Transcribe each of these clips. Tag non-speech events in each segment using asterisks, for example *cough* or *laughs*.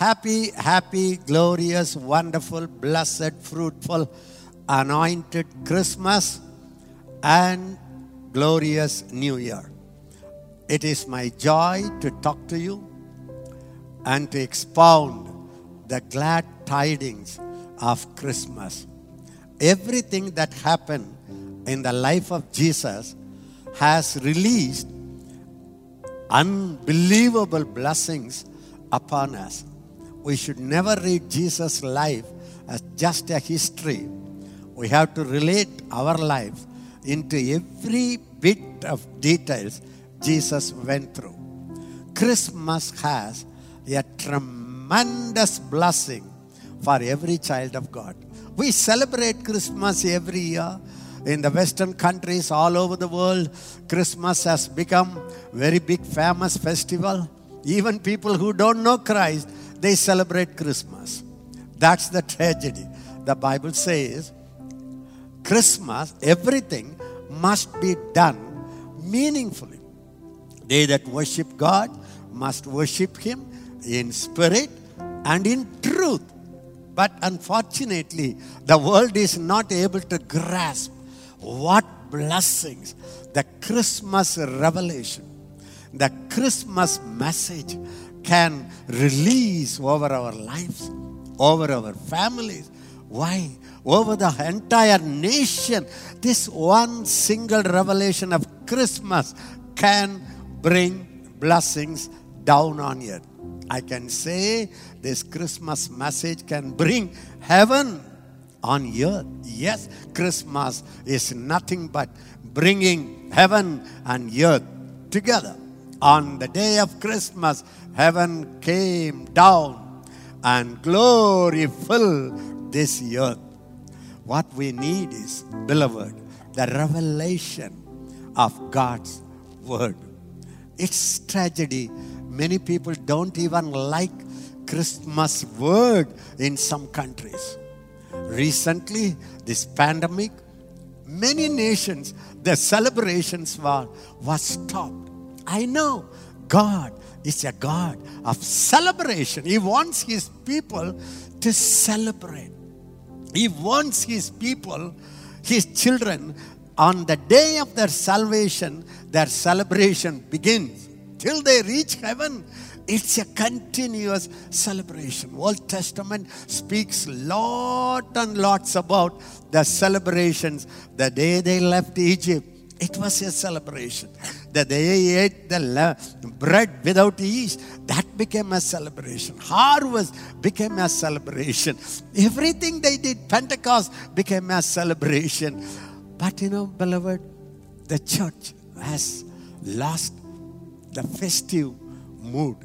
Happy, happy, glorious, wonderful, blessed, fruitful, anointed Christmas and glorious New Year. It is my joy to talk to you and to expound the glad tidings of Christmas. Everything that happened in the life of Jesus has released unbelievable blessings upon us. We should never read Jesus' life as just a history. We have to relate our lives into every bit of details Jesus went through. Christmas has a tremendous blessing for every child of God. We celebrate Christmas every year. In the Western countries all over the world, Christmas has become very big famous festival. Even people who don't know Christ, they celebrate Christmas. That's the tragedy. The Bible says Christmas, everything must be done meaningfully. They that worship God must worship Him in spirit and in truth. But unfortunately, the world is not able to grasp what blessings the Christmas revelation, the Christmas message can release over our lives, over our families. Why? Over the entire nation. This one single revelation of Christmas can bring blessings down on earth. I can say this Christmas message can bring heaven on earth. Yes, Christmas is nothing but bringing heaven and earth together. On the day of Christmas, heaven came down and glory filled this earth. What we need is, beloved, the revelation of God's word. It's tragedy. Many people don't even like Christmas word in some countries. Recently, this pandemic, many nations, the celebrations were, was stopped. I know God is a God of celebration. He wants His people to celebrate. He wants His people, His children, on the day of their salvation, their celebration begins. Till they reach heaven, it's a continuous celebration. Old Testament speaks lot and lots about the celebrations. The day they left Egypt, it was a celebration. The day they ate the bread without yeast, that became a celebration. Harvest became a celebration. Everything they did, Pentecost became a celebration. But you know, beloved, the church has lost the festive mood.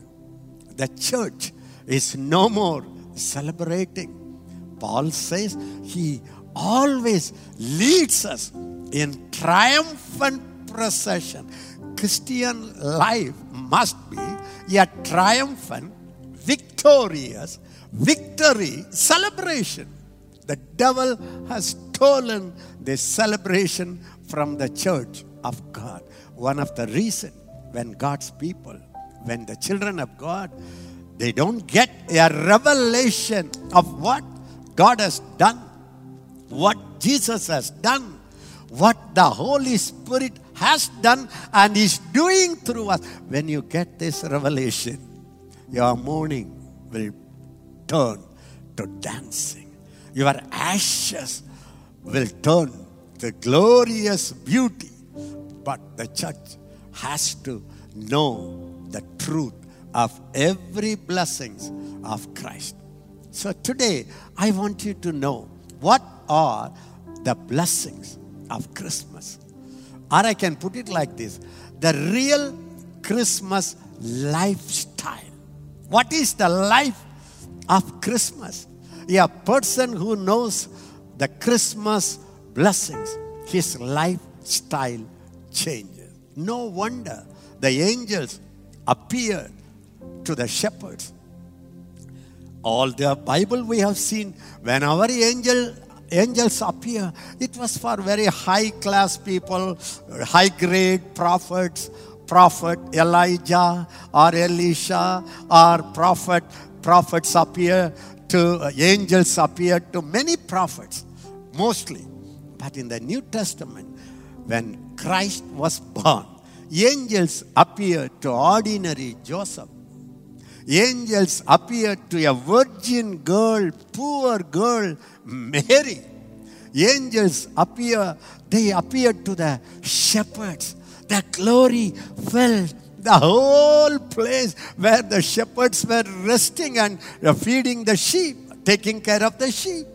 The church is no more celebrating. Paul says he always leads us in triumphant procession. Christian life must be a triumphant, victorious, victory celebration. The devil has stolen this celebration from the church of God. One of the reasons when God's people, when the children of God, they don't get a revelation of what God has done, what Jesus has done, what the Holy Spirit has done and is doing through us. When you get this revelation, your mourning will turn to dancing. Your ashes will turn to glorious beauty. But the church has to know the truth of every blessings of Christ. So today I want you to know what are the blessings of Christmas. Or I can put it like this the real Christmas lifestyle. What is the life of Christmas? A person who knows the Christmas blessings, his lifestyle changes. No wonder the angels appeared to the shepherds. All the Bible we have seen, whenever angel angels appear, it was for very high class people, high grade prophets, prophet Elijah or Elisha or prophet prophets appear to, uh, angels appear to many prophets, mostly. But in the New Testament, when Christ was born, angels appeared to ordinary Joseph. Angels appeared to a virgin girl, poor girl, Mary. Angels appear, they appeared to the shepherds. The glory filled the whole place where the shepherds were resting and feeding the sheep, taking care of the sheep.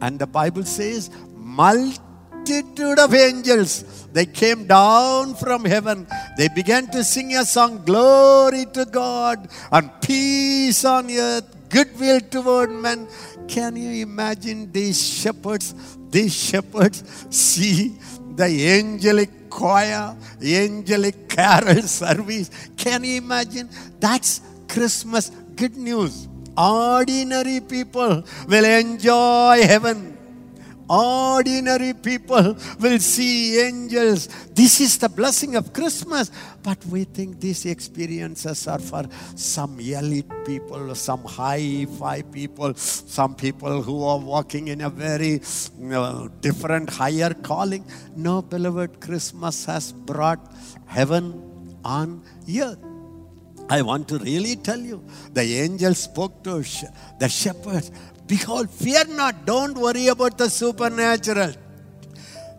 And the Bible says, multitude of angels, they came down from heaven. They began to sing a song, Glory to God and peace on earth, goodwill toward men. Can you imagine these shepherds? These shepherds see the angelic choir, angelic carol service. Can you imagine? That's Christmas good news. Ordinary people will enjoy heaven. Ordinary people will see angels. This is the blessing of Christmas. But we think these experiences are for some elite people, some high fi people, some people who are walking in a very you know, different, higher calling. No, beloved, Christmas has brought heaven on earth. I want to really tell you, the angel spoke to the shepherds Behold, fear not, don't worry about the supernatural.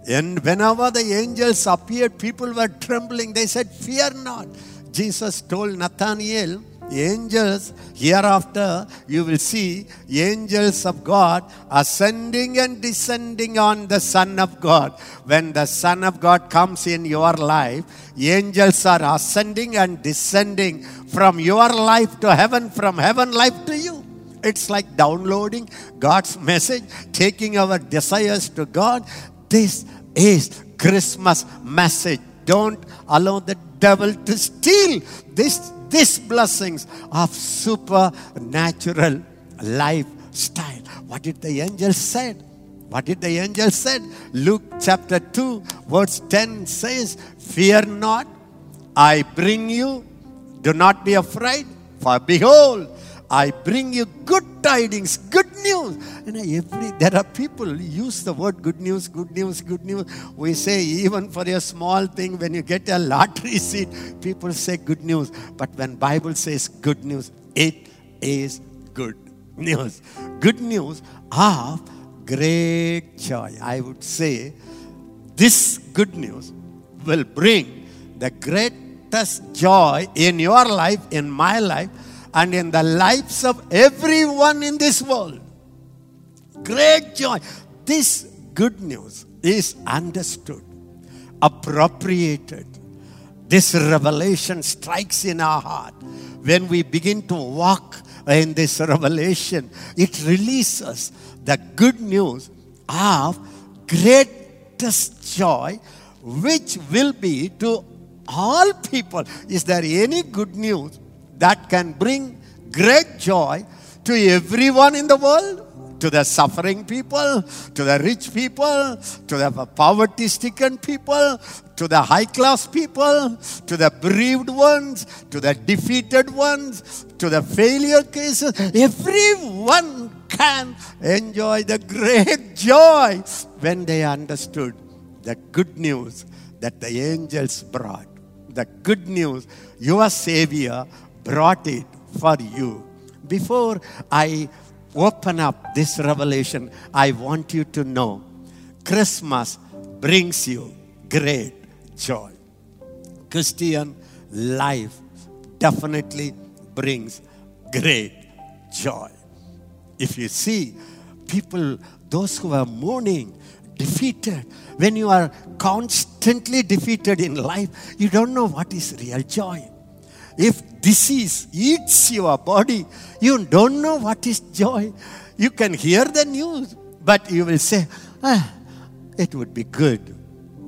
And whenever the angels appeared, people were trembling. They said, Fear not. Jesus told Nathanael, angels hereafter you will see angels of god ascending and descending on the son of god when the son of god comes in your life angels are ascending and descending from your life to heaven from heaven life to you it's like downloading God's message, taking our desires to God. This is Christmas message. Don't allow the devil to steal this, these blessings of supernatural lifestyle. What did the angel said? What did the angel said? Luke chapter 2 verse 10 says, Fear not, I bring you, do not be afraid, for behold, I bring you good tidings, good news. And every there are people use the word good news, good news, good news. We say even for a small thing, when you get a lottery *laughs* seat, people say good news. But when Bible says good news, it is good news. Good news of great joy. I would say this good news will bring the greatest joy in your life, in my life and in the lives of everyone in this world. Great joy. This good news is understood, appropriated. This revelation strikes in our heart. When we begin to walk in this revelation, it releases the good news of greatest joy, which will be to all people. Is there any good news that can bring great joy to everyone in the world to the suffering people, to the rich people, to the poverty stricken people, to the high class people, to the bereaved ones, to the defeated ones, to the failure cases. Everyone can enjoy the great joy when they understood the good news that the angels brought. The good news, your Savior brought it for you. Before I open up this revelation, I want you to know Christmas brings you great joy. Christian life definitely brings great joy. If you see people, those who are mourning, defeated, when you are constantly defeated in life, you don't know what is real joy. If disease eats your body, you don't know what is joy. You can hear the news, but you will say, ah, it would be good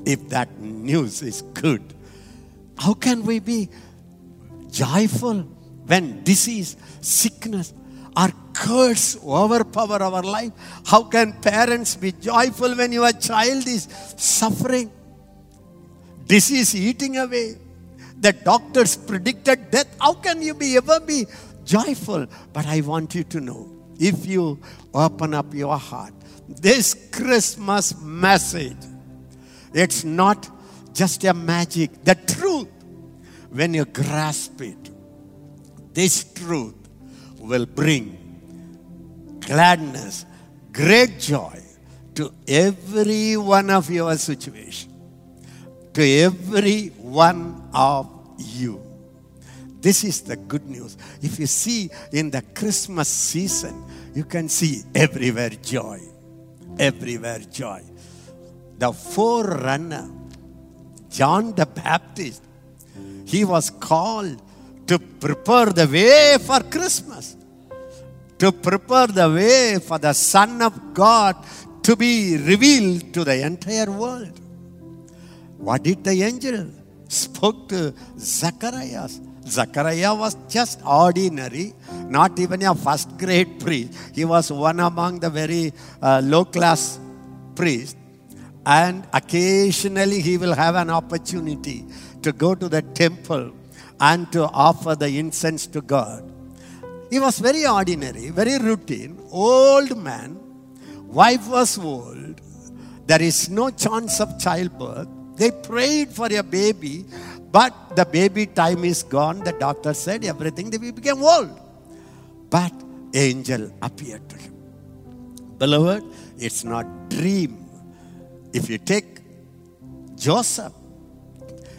if that news is good. How can we be joyful when disease, sickness, or curse overpower our life? How can parents be joyful when your child is suffering? Disease eating away the doctors predicted death. How can you be ever be joyful. But I want you to know if you open up your heart, this Christmas message, it's not just a magic. The truth, when you grasp it, this truth will bring gladness, great joy to every one of your situation, to every one of you. This is the good news. If you see in the Christmas season, you can see everywhere joy. Everywhere joy. The forerunner, John the Baptist, he was called to prepare the way for Christmas, to prepare the way for the Son of God to be revealed to the entire world. What did the angel spoke to Zacharias? Zachariah was just ordinary, not even a first grade priest. He was one among the very uh, low class priests. And occasionally he will have an opportunity to go to the temple and to offer the incense to God. He was very ordinary, very routine, old man, wife was old, there is no chance of childbirth. They prayed for a baby, but the baby time is gone. The doctor said everything, the baby became old. But angel appeared to him. Beloved, it's not dream. If you take Joseph,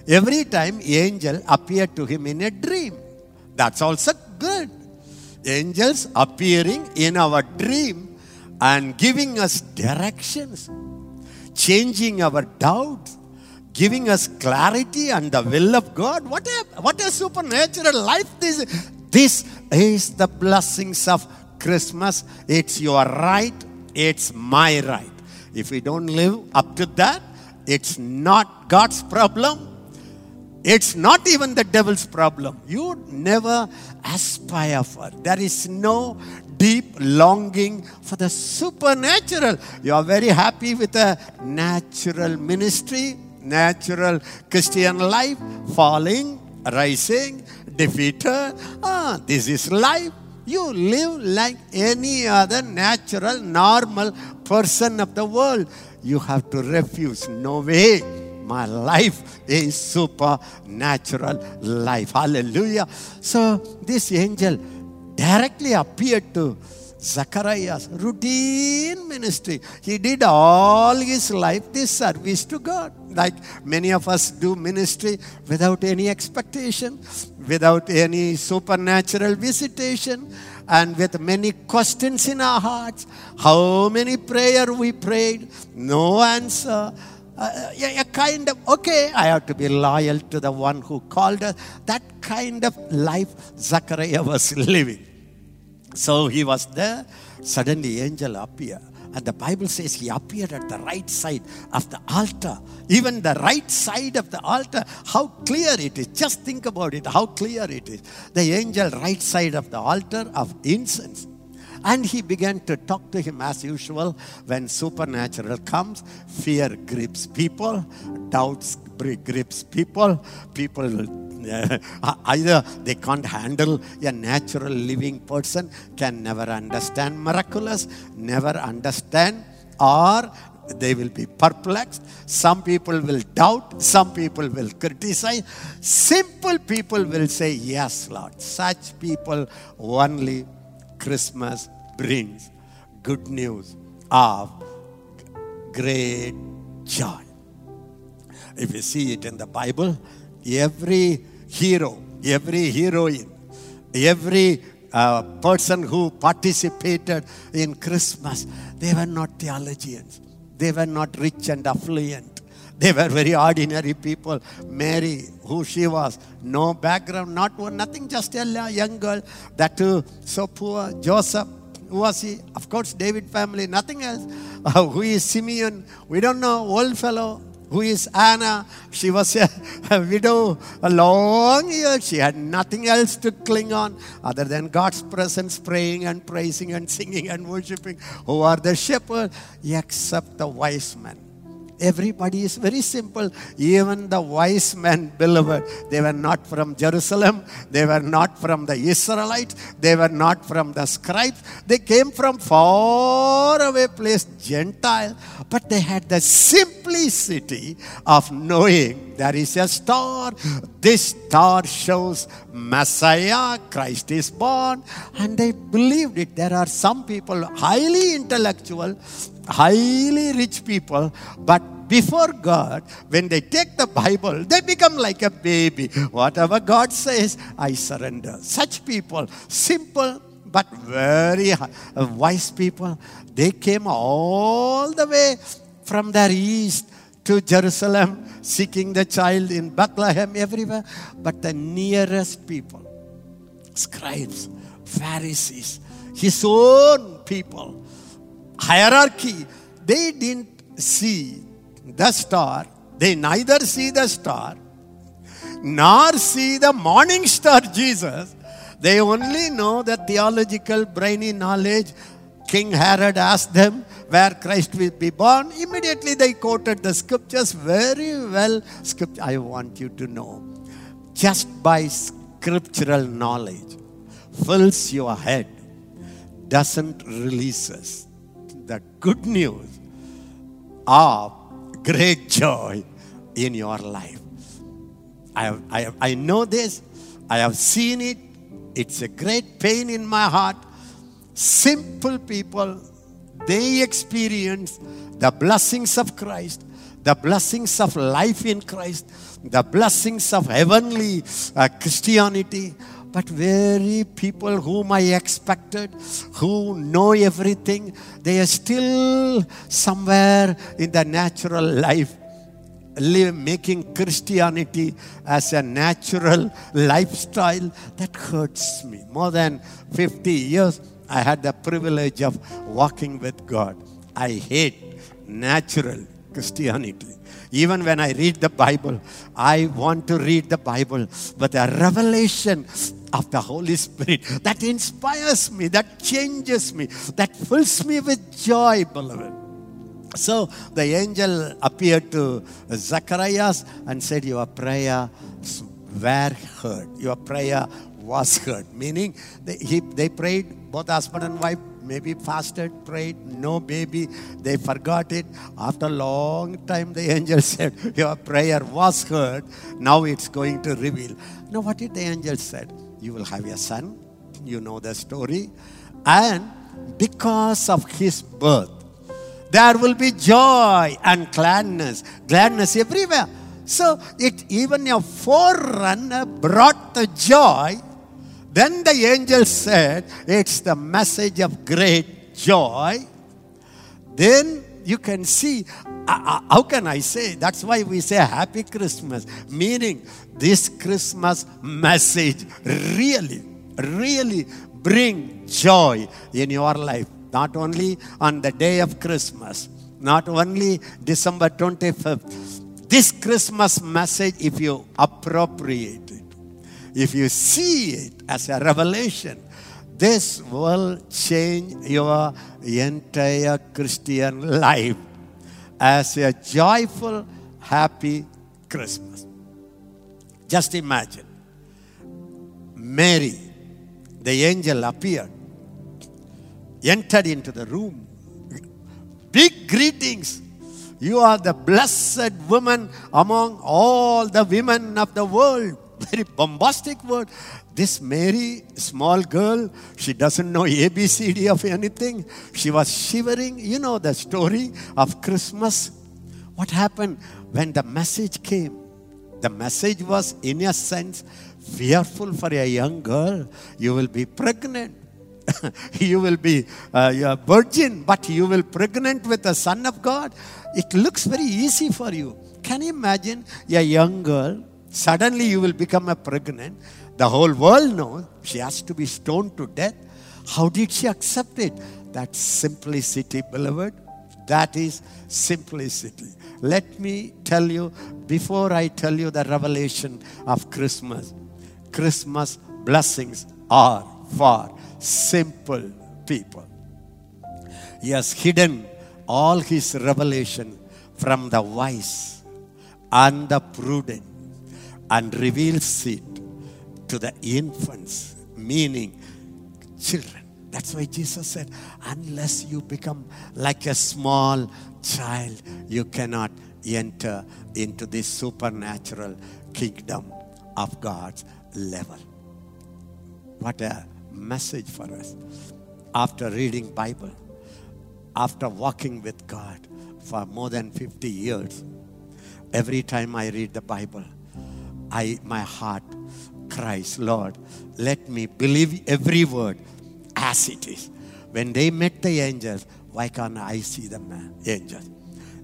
every time angel appeared to him in a dream. That's also good. Angels appearing in our dream and giving us directions, changing our doubts, giving us clarity and the will of God. What a, what a supernatural life this is. This is the blessings of Christmas. It's your right, it's my right. If we don't live up to that, it's not God's problem. It's not even the devil's problem. You never aspire for. There is no deep longing for the supernatural. You are very happy with a natural ministry, natural Christian life, falling, rising, defeated. Ah, this is life. You live like any other natural, normal person of the world. You have to refuse. No way. My life is supernatural life. Hallelujah. So this angel directly appeared to Zacharias, routine ministry. He did all his life this service to God. Like many of us do ministry without any expectation, without any supernatural visitation, and with many questions in our hearts. How many prayer we prayed, no answer. Uh, a, a kind of, okay, I have to be loyal to the one who called us. That kind of life Zachariah was *laughs* living. So he was there. Suddenly, angel appeared. And the Bible says he appeared at the right side of the altar. Even the right side of the altar. How clear it is. Just think about it, how clear it is. The angel right side of the altar of incense. And he began to talk to him as usual. When supernatural comes, fear grips people, doubts grips people. People *laughs* Uh, either they can't handle a natural living person, can never understand miraculous, never understand, or they will be perplexed. Some people will doubt, some people will criticize. Simple people will say, Yes, Lord. Such people only Christmas brings good news of great joy. If you see it in the Bible, every hero, every heroine, every uh, person who participated in Christmas, they were not theologians. They were not rich and affluent. They were very ordinary people. Mary, who she was, no background, not one, nothing, just a young girl. That too, so poor. Joseph, who was he? Of course, David family, nothing else. Uh, who is Simeon? We don't know. Old fellow, who is Anna. She was a, a, widow a long year. She had nothing else to cling on other than God's presence, praying and praising and singing and worshiping. Who are the shepherd? Except the wise men. Everybody is very simple. Even the wise men, beloved, they were not from Jerusalem. They were not from the Israelites. They were not from the scribes. They came from far away place, Gentile. But they had the simplicity of knowing there is a star. This star shows Messiah, Christ is born. And they believed it. There are some people highly intellectual, highly rich people, but before God, when they take the Bible, they become like a baby. Whatever God says, I surrender. Such people, simple but very uh, wise people, they came all the way from their east to Jerusalem, seeking the child in Bethlehem, everywhere. But the nearest people, scribes, Pharisees, his own people, hierarchy, they didn't see the star. They neither see the star nor see the morning star Jesus. They only know the theological brainy knowledge. King Herod asked them where Christ will be born. Immediately they quoted the scriptures very well. Scripture, I want you to know. Just by scriptural knowledge fills your head, doesn't release us. The good news of great joy in your life. I, have, I, have, I know this, I have seen it. It's a great pain in my heart. Simple people, they experience the blessings of Christ, the blessings of life in Christ, the blessings of heavenly uh, Christianity. But very people whom I expected, who know everything, they are still somewhere in the natural life, live, making Christianity as a natural lifestyle. That hurts me. More than 50 years, I had the privilege of walking with God. I hate natural Christianity. Even when I read the Bible, I want to read the Bible, but the revelation of the Holy Spirit that inspires me, that changes me, that fills me with joy, beloved. So the angel appeared to Zacharias and said, Your prayer were heard. Your prayer was *laughs* heard. Meaning, they, he, they prayed, both husband and wife, maybe fasted, prayed, no baby. They forgot it. After a long time, the *laughs* angel said, Your prayer was heard. Now it's going to reveal. Now, what did the angel said? You will have a son. You know the story. And because of his birth, there will be joy and gladness. Gladness everywhere. So it even a forerunner brought the joy. Then the angel said, It's the message of great joy. Then you can see, uh, how can I say? That's why we say Happy Christmas. Meaning, this Christmas message really, really bring joy in your life. Not only on the day of Christmas, not only December 25th. This Christmas message, if you appropriate if you see it as a revelation, this will change your entire Christian life as a joyful, happy Christmas. Just imagine Mary, the angel appeared, entered into the room. Big greetings. You are the blessed woman among all the women of the world. *laughs* Very bombastic word. This Mary, small girl, she doesn't know ABCD of anything. She was shivering. You know the story of Christmas. What happened when the message came? The message was, in a sense, fearful for a young girl. You will be pregnant. *laughs* you will be uh, a virgin, but you will pregnant with the Son of God. It looks very easy for you. Can you imagine a young girl? Suddenly you will become a pregnant. The whole world knows she has to be stoned to death. How did she accept it? That simplicity, beloved. That is simplicity. Let me tell you, before I tell you the revelation of Christmas, Christmas blessings are for simple people. He has hidden all his revelation from the wise and the prudent and reveals it to the infants, meaning children. That's why Jesus said, unless you become like a small child, you cannot enter into this supernatural kingdom of God's level. What a message for us. After reading Bible, after walking with God for more than 50 years, every time I read the Bible, I my heart cries, Lord, let me believe every word as it is. When they met the angels, why can't I see the man, angels?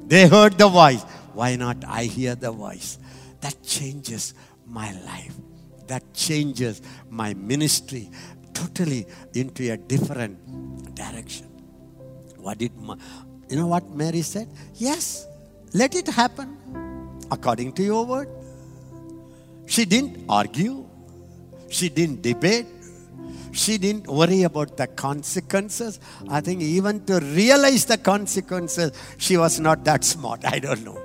They heard the voice. Why not I hear the voice? That changes my life. That changes my ministry totally into a different direction. What did you know what Mary said? Yes, let it happen according to your word. She didn't argue. She didn't debate. She didn't worry about the consequences. I think even to realize the consequences, she was not that smart. I don't know.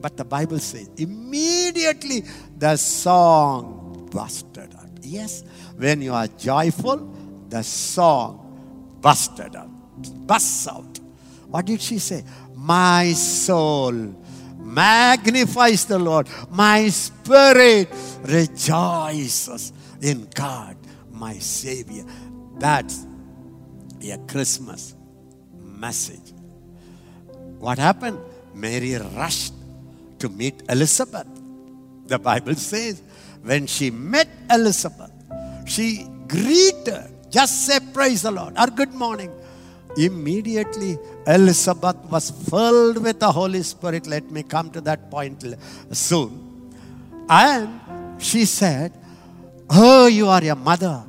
But the Bible says immediately the song busted out. Yes, when you are joyful, the song busted out, busts out. What did she say? My soul magnifies the Lord. My spirit rejoices in God, my Savior. That's a Christmas message. What happened? Mary rushed to meet Elizabeth. The Bible says when she met Elizabeth, she greeted, just say praise the Lord or good morning. Immediately, Elizabeth was filled with the Holy Spirit. Let me come to that point soon. And she said, Oh, you are a mother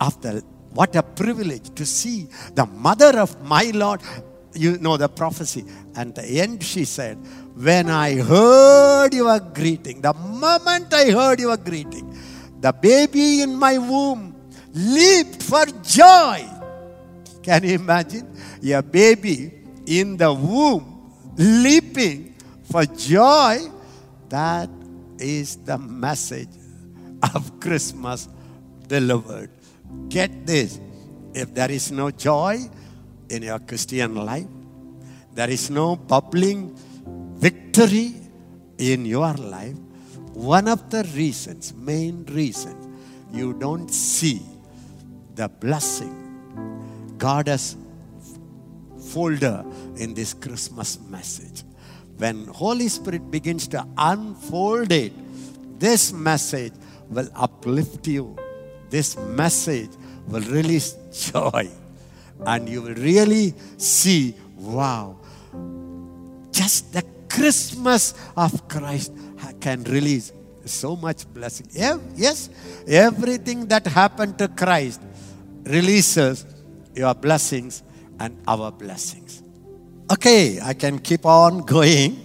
After what a privilege to see the mother of my Lord. You know the prophecy. And the end she said, When I heard your greeting, the moment I heard your greeting, the baby in my womb leaped for joy. Can you imagine? A baby in the womb leaping for joy. That is the message of Christmas delivered. Get this if there is no joy in your Christian life, there is no bubbling victory in your life, one of the reasons, main reasons, you don't see the blessing God has folder in this Christmas message. When Holy Spirit begins to unfold it, this message will uplift you. This message will release joy. And you will really see, wow, just the Christmas of Christ can release so much blessing. Yes, everything that happened to Christ releases your blessings and our blessings. Okay, I can keep on going.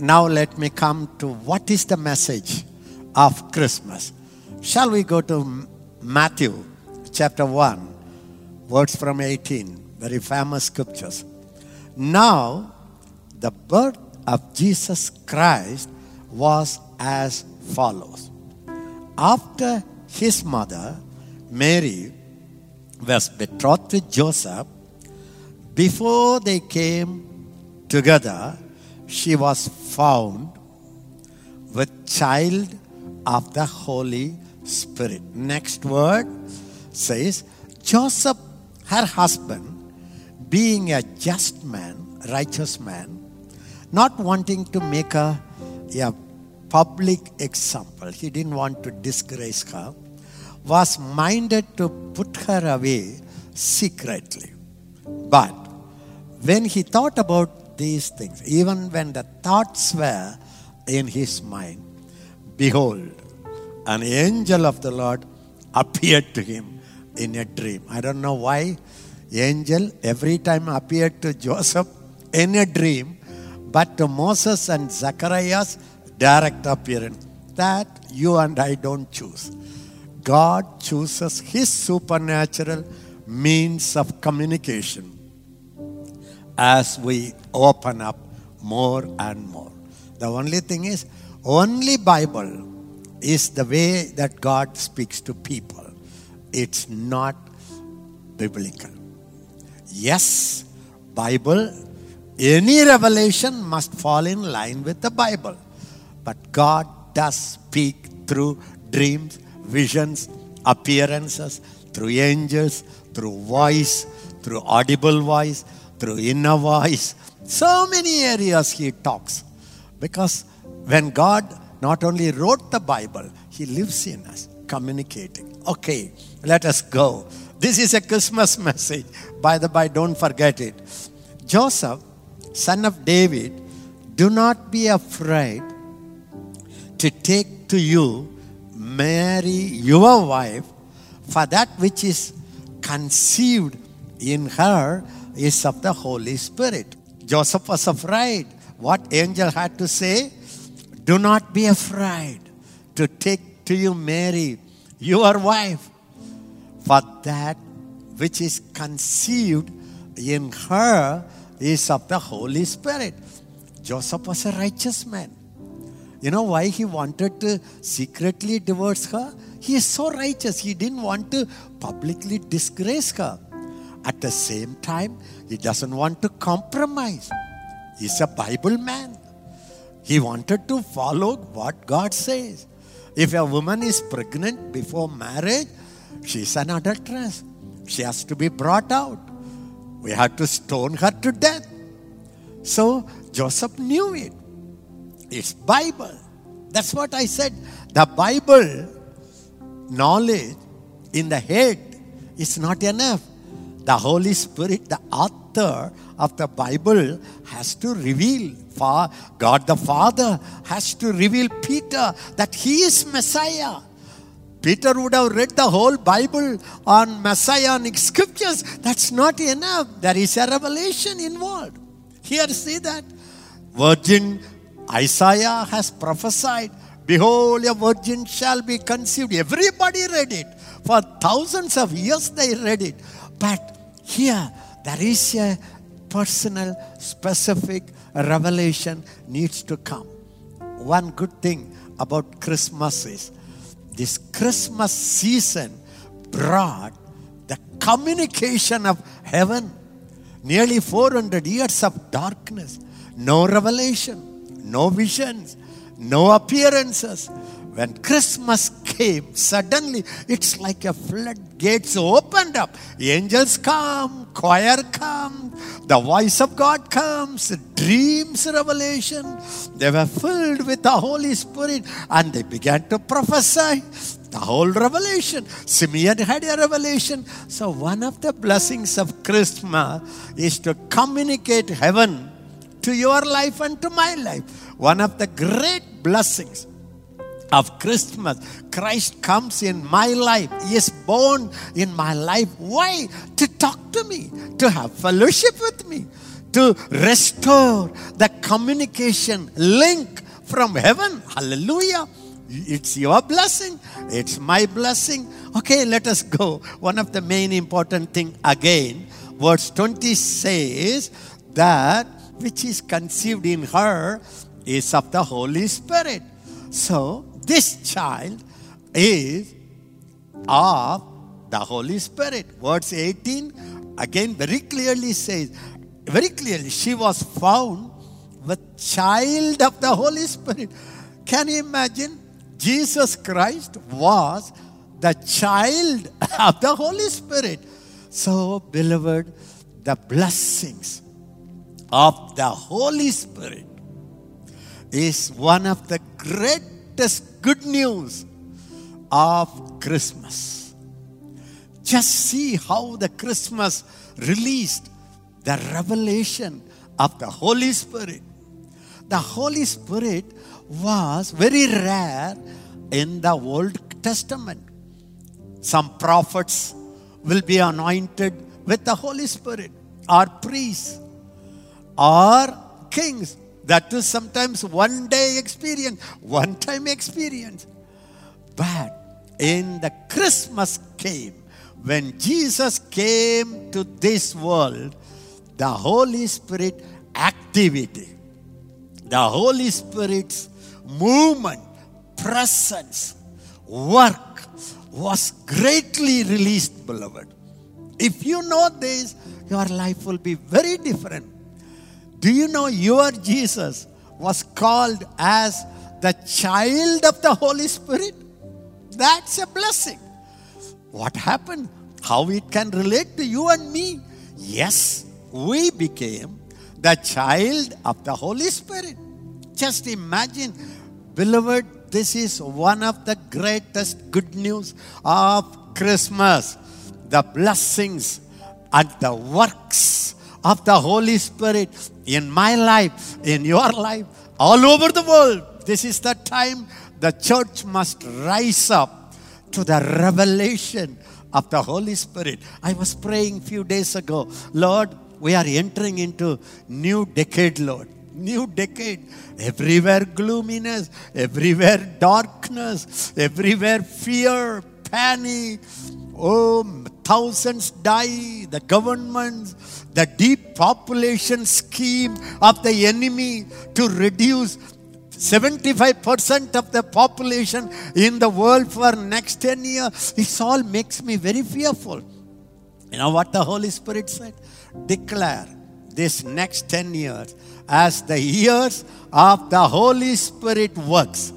Now let me come to what is the message of Christmas. Shall we go to Matthew chapter 1, words from 18, very famous scriptures. Now, the birth of Jesus Christ was as follows. After his mother, Mary, was betrothed to Joseph, before they came together, she was found with child of the Holy Spirit. Next word says, Joseph, her husband, being a just man, righteous man, not wanting to make her a public example, he didn't want to disgrace her, was minded to put her away secretly. But when he thought about these things, even when the thoughts were in his mind, behold, an angel of the Lord appeared to him in a dream. I don't know why angel every time appeared to Joseph in a dream, but to Moses and Zacharias direct appearance. That you and I don't choose. God chooses His supernatural means of communication as we open up more and more. The only thing is, only Bible is the way that God speaks to people. It's not biblical. Yes, Bible, any revelation must fall in line with the Bible. But God does speak through dreams, visions, appearances, through angels, through voice, through audible voice, through inner voice. So many areas he talks. Because when God not only wrote the Bible, he lives in us, communicating. Okay, let us go. This is a Christmas *laughs* message. By the by, don't forget it. Joseph, son of David, do not be afraid to take to you Mary, your wife, for that which is conceived in her is of the Holy Spirit. Joseph was afraid. What angel had to say? Do not be afraid to take to you Mary, your wife, for that which is conceived in her is of the Holy Spirit. Joseph was a righteous man. You know why he wanted to secretly divorce her? He is so righteous. He didn't want to publicly disgrace her. At the same time, he doesn't want to compromise. He's a Bible man. He wanted to follow what God says. If a woman is pregnant before marriage, she's an adulteress. She has to be brought out. We had to stone her to death. So Joseph knew it. It's Bible. That's what I said. The Bible knowledge in the head is not enough. The Holy Spirit, the author of the Bible, has to reveal. God the Father has to reveal Peter that he is Messiah. Peter would have read the whole Bible on messianic scriptures. That's not enough. There is a revelation involved. Here, see that. Virgin Isaiah has prophesied, Behold, a virgin shall be conceived. Everybody read it. For thousands of years they read it. But here, there is a personal, specific revelation needs to come. One good thing about Christmas is this Christmas season brought the communication of heaven. Nearly 400 years of darkness, no revelation, no visions, no appearances. When Christmas came, suddenly it's like a floodgates opened up. Angels come, choir come, the voice of God comes, dreams, revelation. They were filled with the Holy Spirit and they began to prophesy the whole revelation. Simeon had a revelation. So, one of the blessings of Christmas is to communicate heaven to your life and to my life. One of the great blessings of Christmas. Christ comes in my life. He is born in my life. Why? To talk to me, to have fellowship with me, to restore the communication link from heaven. Hallelujah. It's your blessing. It's my blessing. Okay, let us go. One of the main important thing again, verse 20 says that which is conceived in her is of the Holy Spirit. So this child is of the Holy Spirit. Verse 18 again very clearly says, very clearly, she was found with child of the Holy Spirit. Can you imagine? Jesus Christ was the child *laughs* of the Holy Spirit. So, beloved, the blessings of the Holy Spirit is one of the greatest good news of Christmas. Just see how the Christmas released the revelation of the Holy Spirit. The Holy Spirit was very rare in the Old Testament. Some prophets will be anointed with the Holy Spirit, or priests, or kings. That is sometimes one day experience, one time experience. But in the Christmas came, when Jesus came to this world, the Holy Spirit activity the Holy Spirit's movement, presence, work was greatly released, beloved. If you know this, your life will be very different. Do you know your Jesus was called as the child of the Holy Spirit? That's a blessing. What happened? How it can relate to you and me? Yes, we became the child of the Holy Spirit. Just imagine, beloved, this is one of the greatest good news of Christmas. The blessings and the works of the Holy Spirit in my life, in your life, all over the world. This is the time the church must rise up to the revelation of the Holy Spirit. I was praying a few days ago, Lord, we are entering into new decade, Lord. New decade. Everywhere gloominess, everywhere darkness, everywhere fear, panic. Oh, thousands die. The governments, the depopulation scheme of the enemy to reduce 75% of the population in the world for next 10 years. This all makes me very fearful. You know what the Holy Spirit said? Declare this next 10 years as the years of the Holy Spirit works.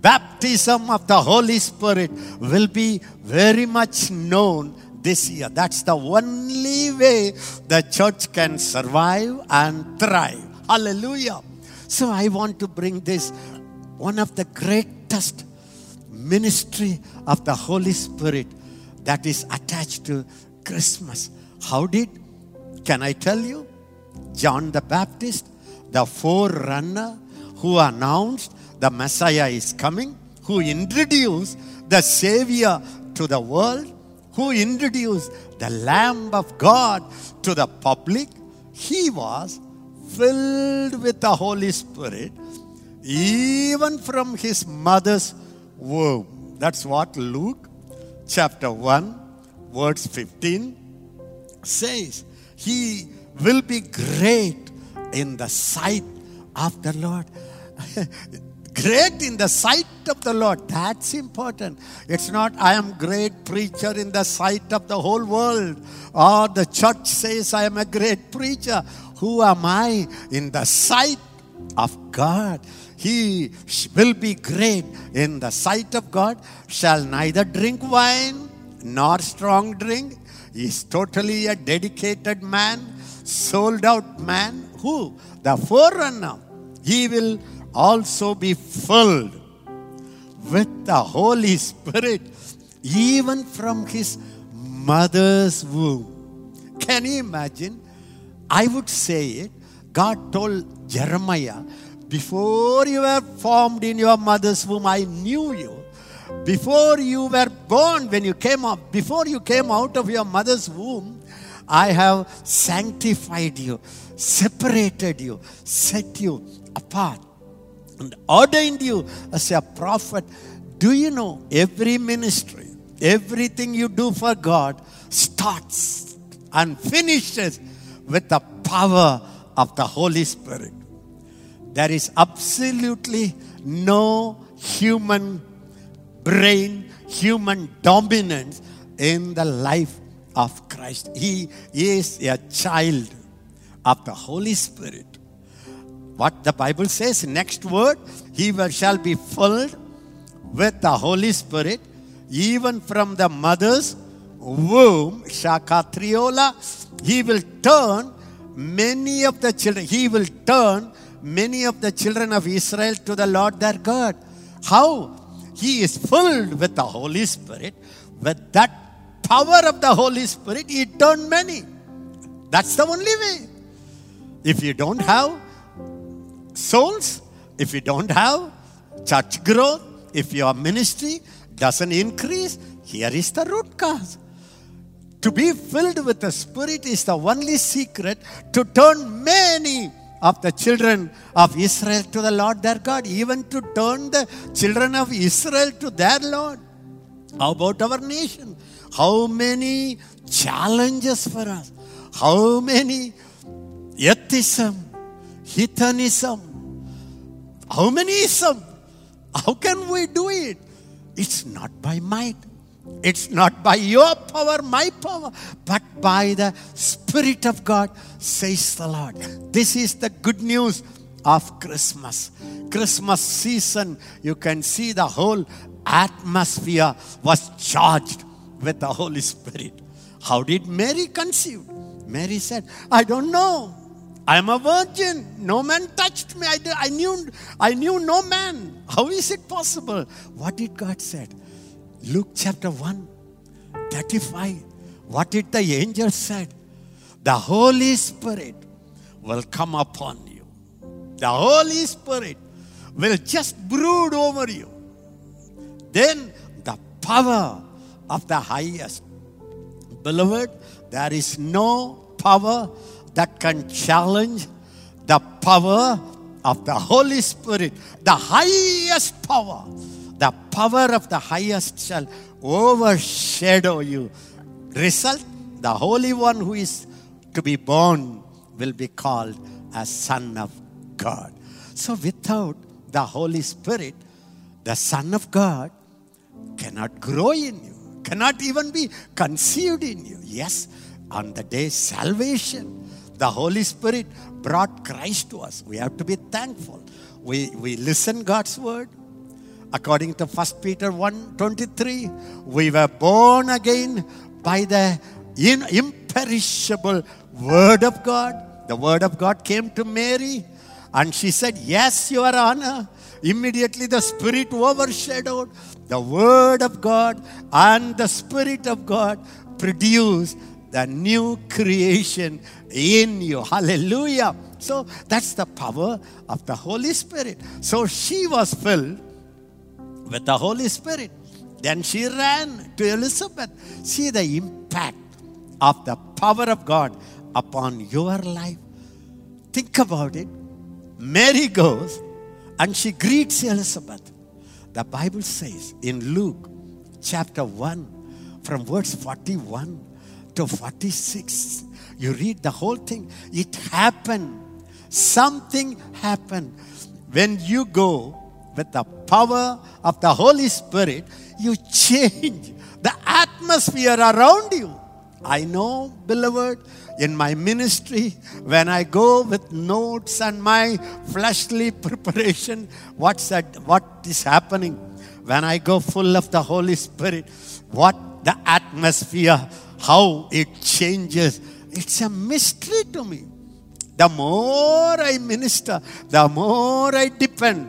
Baptism of the Holy Spirit will be very much known this year. That's the only way the church can survive and thrive. Hallelujah. So I want to bring this one of the greatest ministry of the Holy Spirit that is attached to Christmas. How did? Can I tell you? John the Baptist, the forerunner who announced the Messiah is coming, who introduced the Savior to the world, who introduced the Lamb of God to the public, he was filled with the Holy Spirit even from his mother's womb. That's what Luke chapter 1, verse 15 says. He will be great in the sight of the Lord. *laughs* great in the sight of the Lord. That's important. It's not, I am great preacher in the sight of the whole world. Or the church says, I am a great preacher. Who am I in the sight of God? He will be great in the sight of God, shall neither drink wine nor strong drink. He is totally a dedicated man, sold out man. Who? The forerunner. He will also be filled with the Holy Spirit, even from his mother's womb. Can you imagine? I would say it. God told Jeremiah, Before you were formed in your mother's womb, I knew you. Before you were born, when you came up, before you came out of your mother's womb, I have sanctified you, separated you, set you apart, and ordained you as a prophet. Do you know every ministry, everything you do for God starts and finishes with the power of the Holy Spirit. There is absolutely no human brain, human dominance in the life of Christ. He is a child of the Holy Spirit. What the Bible says, next word, he will, shall be filled with the Holy Spirit, even from the mother's womb, Shakatriola, he will turn many of the children, he will turn many of the children of Israel to the Lord their God. How? He is filled with the Holy Spirit. With that power of the Holy Spirit, he turned many. That's the only way. If you don't have souls, if you don't have church growth, if your ministry doesn't increase, here is the root cause. To be filled with the Spirit is the only secret to turn many of the children of Israel to the Lord their God, even to turn the children of Israel to their Lord. How about our nation? How many challenges for us? How many atheism, heathenism, How many? How can we do it? It's not by might. It's not by your power, my power, but by the Spirit of God, says the Lord. This is the good news of Christmas. Christmas season, you can see the whole atmosphere was charged with the Holy Spirit. How did Mary conceive? Mary said, I don't know. I'm a virgin. No man touched me. I, I, knew, I knew no man. How is it possible? What did God said? Luke chapter 1, 35. What did the angel said? The Holy Spirit will come upon you. The Holy Spirit will just brood over you. Then the power of the highest. Beloved, there is no power that can challenge the power of the Holy Spirit, the highest power. The power of the highest shall overshadow you. Result the Holy One who is to be born will be called a Son of God. So, without the Holy Spirit, the Son of God cannot grow in you, cannot even be conceived in you. Yes, on the day salvation, the Holy Spirit brought Christ to us. We have to be thankful. We, we listen God's word. According to 1 Peter 1 23, we were born again by the imperishable word of God. The word of God came to Mary and she said, Yes, Your Honor. Immediately the Spirit overshadowed the Word of God and the Spirit of God produced the new creation in you. Hallelujah. So that's the power of the Holy Spirit. So she was filled with the Holy Spirit. Then she ran to Elizabeth. See the impact of the power of God upon your life. Think about it. Mary goes and she greets Elizabeth. The Bible says in Luke chapter 1, from verse 41 to 46, you read the whole thing. It happened. Something happened. When you go with the power of the Holy Spirit, you change the atmosphere around you. I know, beloved, in my ministry, when I go with notes and my fleshly preparation, what's that? What is happening? When I go full of the Holy Spirit, what the atmosphere, how it changes. It's a mystery to me. The more I minister, the more I depend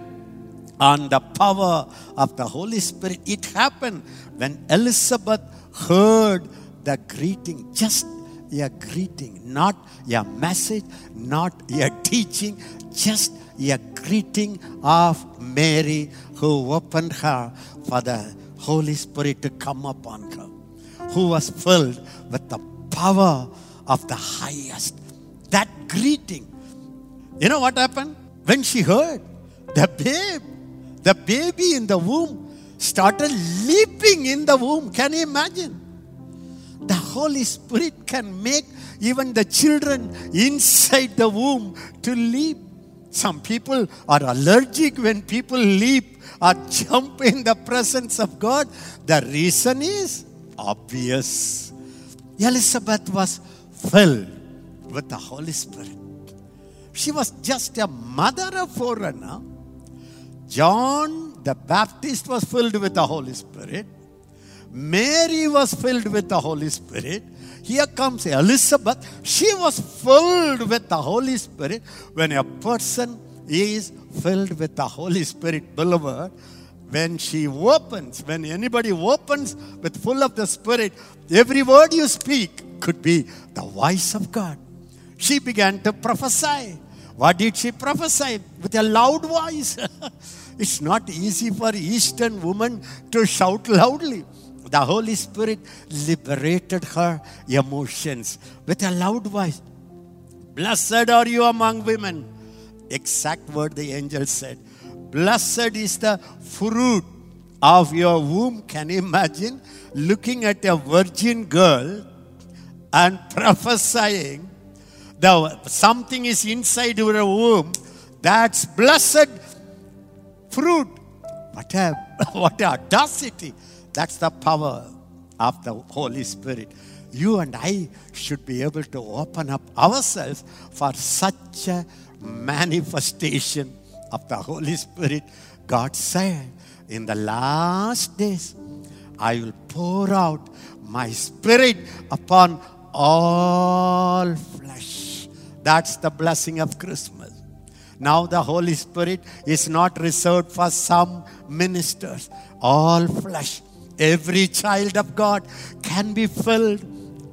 on the power of the Holy Spirit. It happened when Elizabeth heard the greeting, just a greeting, not a message, not a teaching, just a greeting of Mary who opened her for the Holy Spirit to come upon her, who was filled with the power of the highest. That greeting. You know what happened? When she heard, the babe, the baby in the womb started leaping in the womb. Can you imagine? The Holy Spirit can make even the children inside the womb to leap. Some people are allergic when people leap or jump in the presence of God. The reason is obvious. Elizabeth was filled with the Holy Spirit. She was just a mother of forerunner. John the Baptist was filled with the Holy Spirit. Mary was filled with the Holy Spirit. Here comes Elizabeth. She was filled with the Holy Spirit. When a person is filled with the Holy Spirit, beloved, when she opens, when anybody opens with full of the Spirit, every word you speak could be the voice of God. She began to prophesy. What did she prophesy? With a loud voice. *laughs* it's not easy for Eastern women to shout loudly. The Holy Spirit liberated her emotions with a loud voice. Blessed are you among women. Exact word the angel said. Blessed is the fruit of your womb. Can you imagine looking at a virgin girl and prophesying that something is inside your womb? That's blessed fruit. What a, *laughs* what a audacity. That's the power of the Holy Spirit. You and I should be able to open up ourselves for such a manifestation of the Holy Spirit. God said, In the last days, I will pour out my spirit upon all flesh. That's the blessing of Christmas. Now the Holy Spirit is not reserved for some ministers. All flesh, every child of God can be filled,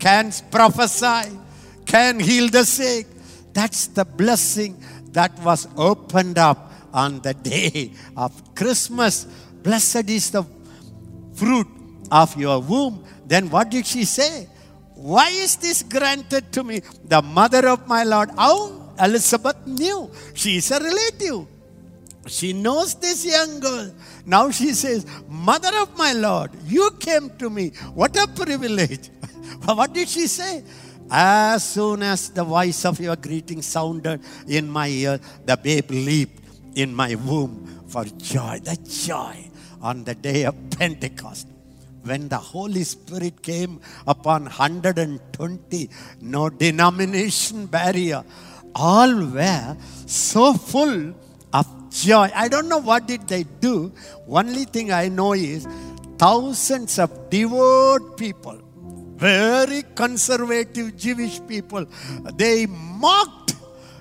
can prophesy, can heal the sick. That's the blessing that was opened up on the day of Christmas. Blessed is the fruit of your womb. Then what did she say? Why is this granted to me? The mother of my Lord. How Elizabeth knew. She is a relative. She knows this young girl. Now she says, Mother of my Lord, you came to me. What a privilege. *laughs* what did she say? As soon as the voice of your greeting sounded in my ear, the babe leaped in my womb for joy. The joy on the day of Pentecost when the Holy Spirit came upon 120, no denomination barrier, all were so full of joy. I don't know what did they do. Only thing I know is thousands of devout people, very conservative Jewish people, they mocked.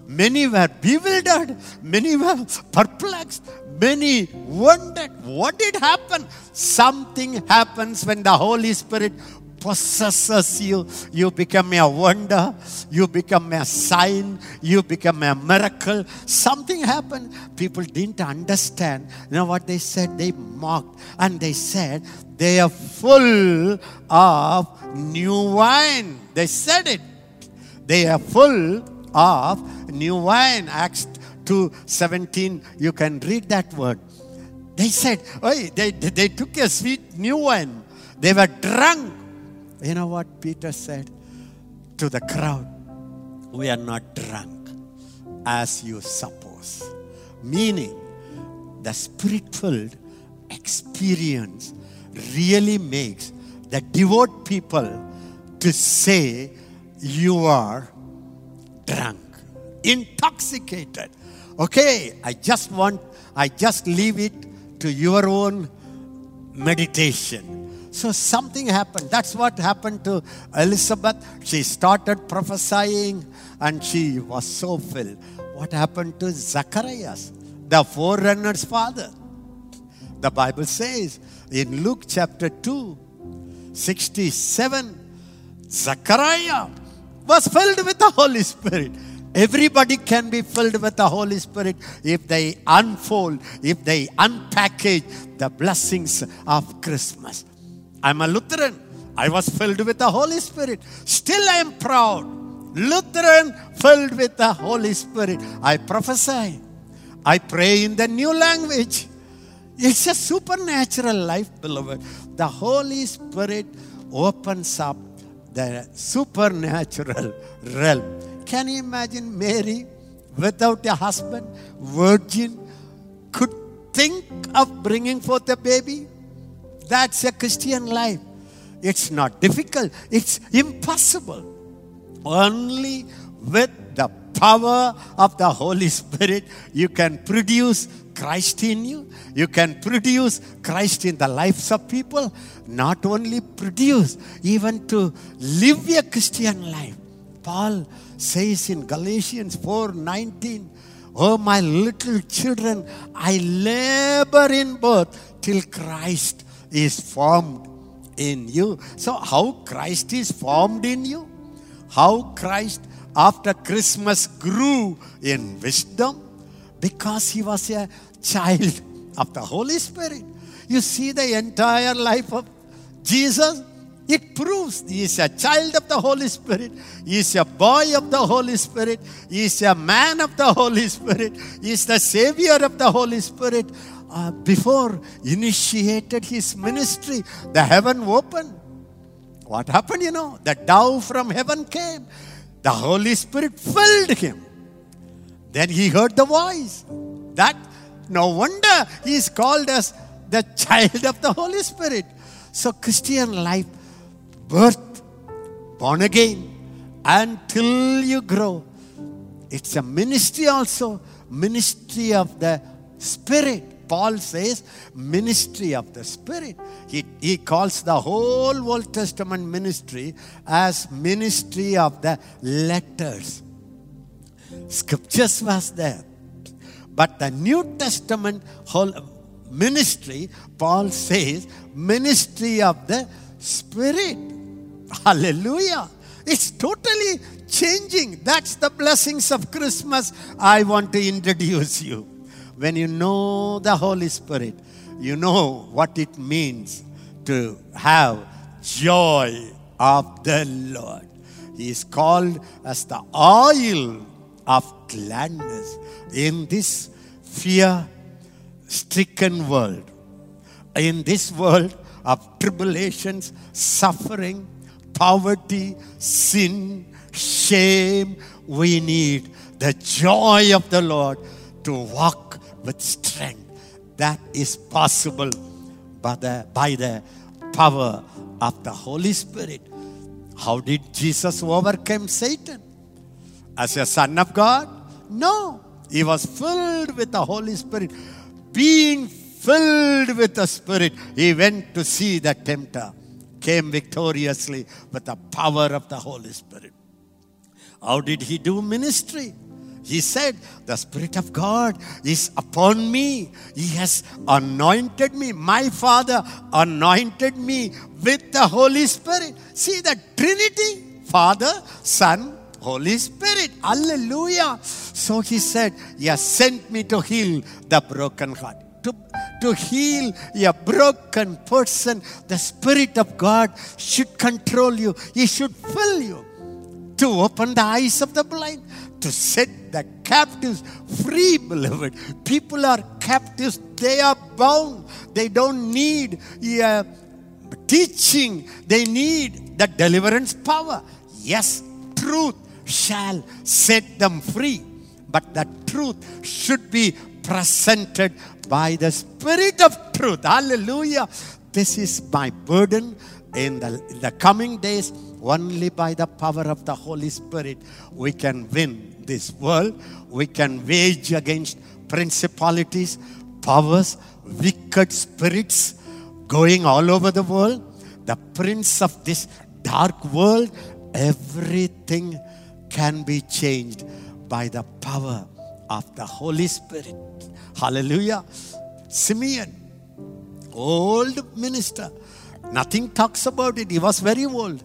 Many were bewildered, many were perplexed, Many wondered what did happen. Something happens when the Holy Spirit possesses you. You become a wonder. You become a sign. You become a miracle. Something happened. People didn't understand. You know what they said? They mocked and they said they are full of new wine. They said it. They are full of new wine. Acts 2:17, you can read that word. They said, oh, they, they took a sweet new wine. They were drunk. You know what Peter said to the crowd? We are not drunk as you suppose. Meaning, the spirit filled experience really makes the devout people to say, You are drunk, intoxicated. Okay, I just want, I just leave it to your own meditation. So something happened. That's what happened to Elizabeth. She started prophesying and she was so filled. What happened to Zacharias, the forerunner's father? The Bible says in Luke chapter 2, 67, Zachariah was filled with the Holy Spirit. Everybody can be filled with the Holy Spirit if they unfold, if they unpackage the blessings of Christmas. I'm a Lutheran. I was filled with the Holy Spirit. Still, I am proud. Lutheran filled with the Holy Spirit. I prophesy. I pray in the new language. It's a supernatural life, beloved. The Holy Spirit opens up the supernatural realm. Can you imagine Mary without a husband, virgin, could think of bringing forth a baby? That's a Christian life. It's not difficult, it's impossible. Only with the power of the Holy Spirit, you can produce Christ in you. You can produce Christ in the lives of people. Not only produce, even to live a Christian life. Paul says in Galatians 4:19, Oh my little children, I labor in both till Christ is formed in you. So how Christ is formed in you? How Christ after Christmas grew in wisdom? Because he was a child of the Holy Spirit. You see the entire life of Jesus it proves he is a child of the Holy Spirit. He is a boy of the Holy Spirit. He is a man of the Holy Spirit. He is the savior of the Holy Spirit. Uh, before initiated his ministry, the heaven opened. What happened, you know? The dove from heaven came. The Holy Spirit filled him. Then he heard the voice. That no wonder he is called as the child of the Holy Spirit. So, Christian life, birth, born again, until you grow. It's a ministry also, ministry of the Spirit. Paul says, ministry of the Spirit. He, he calls the whole Old Testament ministry as ministry of the letters. Scriptures was there. But the New Testament whole ministry, Paul says, ministry of the Spirit. Hallelujah. It's totally changing. That's the blessings of Christmas I want to introduce you. When you know the Holy Spirit, you know what it means to have joy of the Lord. He is called as the oil of gladness in this fear stricken world. In this world of tribulations, suffering, poverty, sin, shame, we need the joy of the Lord to walk with strength. That is possible by the, by the power of the Holy Spirit. How did Jesus overcome Satan? As a son of God? No. He was filled with the Holy Spirit. Being filled with the Spirit, he went to see the tempter came victoriously with the power of the Holy Spirit. How did he do ministry? He said, The Spirit of God is upon me. He has anointed me. My Father anointed me with the Holy Spirit. See the Trinity Father, Son, Holy Spirit. Hallelujah. So he said, He has sent me to heal the broken heart to, to heal a broken person, the Spirit of God should control you. He should fill you to open the eyes of the blind, to set the captives free, beloved. People are captives, they are bound. They don't need uh, teaching, they need the deliverance power. Yes, truth shall set them free, but the truth should be presented by the Spirit of truth. Hallelujah. This is my burden in the, in the coming days. Only by the power of the Holy Spirit we can win this world. We can wage against principalities, powers, wicked spirits going all over the world. The prince of this dark world, everything can be changed by the power of the Holy Spirit. Hallelujah. Simeon, old minister. Nothing talks about it. He was very old.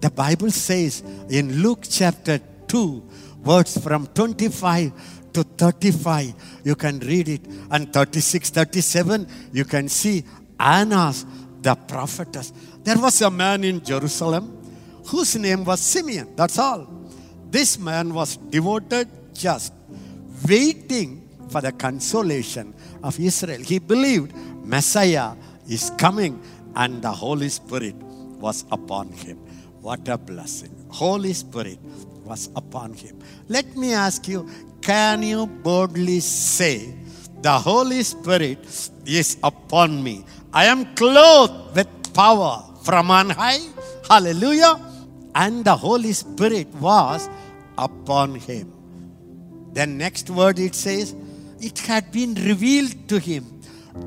The Bible says in Luke chapter 2, words from 25 to 35, you can read it. And 36, 37, you can see Annas, the prophetess. There was a man in Jerusalem whose name was Simeon. That's all. This man was devoted, just waiting for the consolation of Israel. He believed Messiah is coming and the Holy Spirit was upon him. What a blessing. Holy Spirit was upon him. Let me ask you, can you boldly say, the Holy Spirit is upon me. I am clothed with power from on high. Hallelujah. And the Holy Spirit was upon him. Then next word it says, it had been revealed to him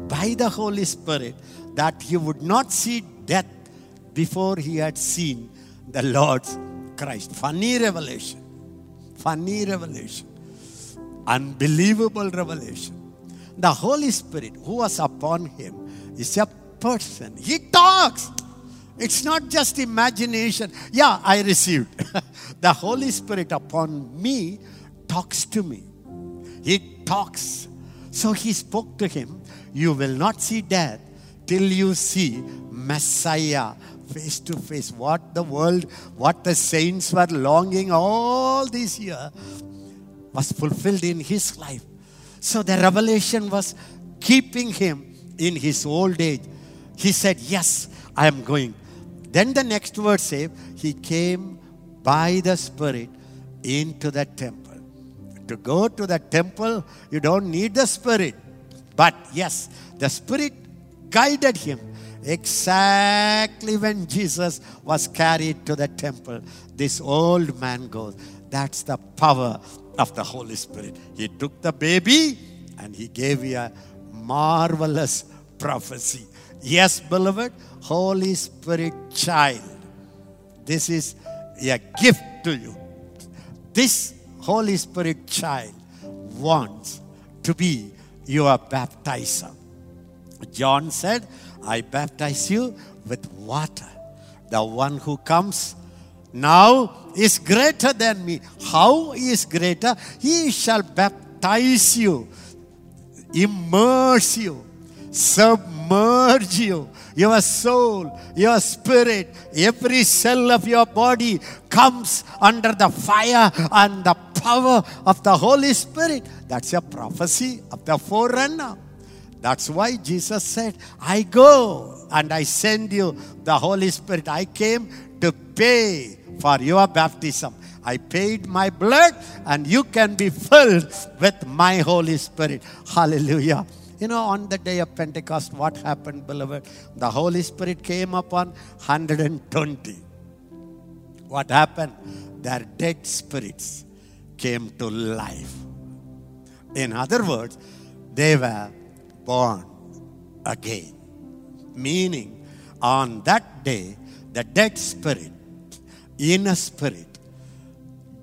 by the Holy Spirit that he would not see death before he had seen the Lord's Christ. Funny revelation. Funny revelation. Unbelievable revelation. The Holy Spirit who was upon him is a person. He talks. It's not just imagination. Yeah, I received. *laughs* the Holy Spirit upon me talks to me. He talks. So he spoke to him, You will not see death till you see Messiah face to face. What the world, what the saints were longing all these years was fulfilled in his life. So the revelation was keeping him in his old age. He said, Yes, I am going. Then the next word says, He came by the Spirit into the temple. To go to the temple, you don't need the Spirit. But yes, the Spirit guided him exactly when Jesus was carried to the temple. This old man goes. That's the power of the Holy Spirit. He took the baby and he gave you a marvelous prophecy. Yes, beloved, Holy Spirit child. This is a gift to you. This Holy Spirit child wants to be your baptizer. John said, I baptize you with water. The one who comes now is greater than me. How is greater? He shall baptize you, immerse you, submerge you. Your soul, your spirit, every cell of your body comes under the fire and the power of the Holy Spirit. That's a prophecy of the forerunner. That's why Jesus said, I go and I send you the Holy Spirit. I came to pay for your baptism. I paid my blood and you can be filled with my Holy Spirit. Hallelujah. You know, on the day of Pentecost, what happened, beloved? The Holy Spirit came upon 120. What happened? Their dead spirits came to life. In other words, they were born again. Meaning, on that day, the dead spirit, inner spirit,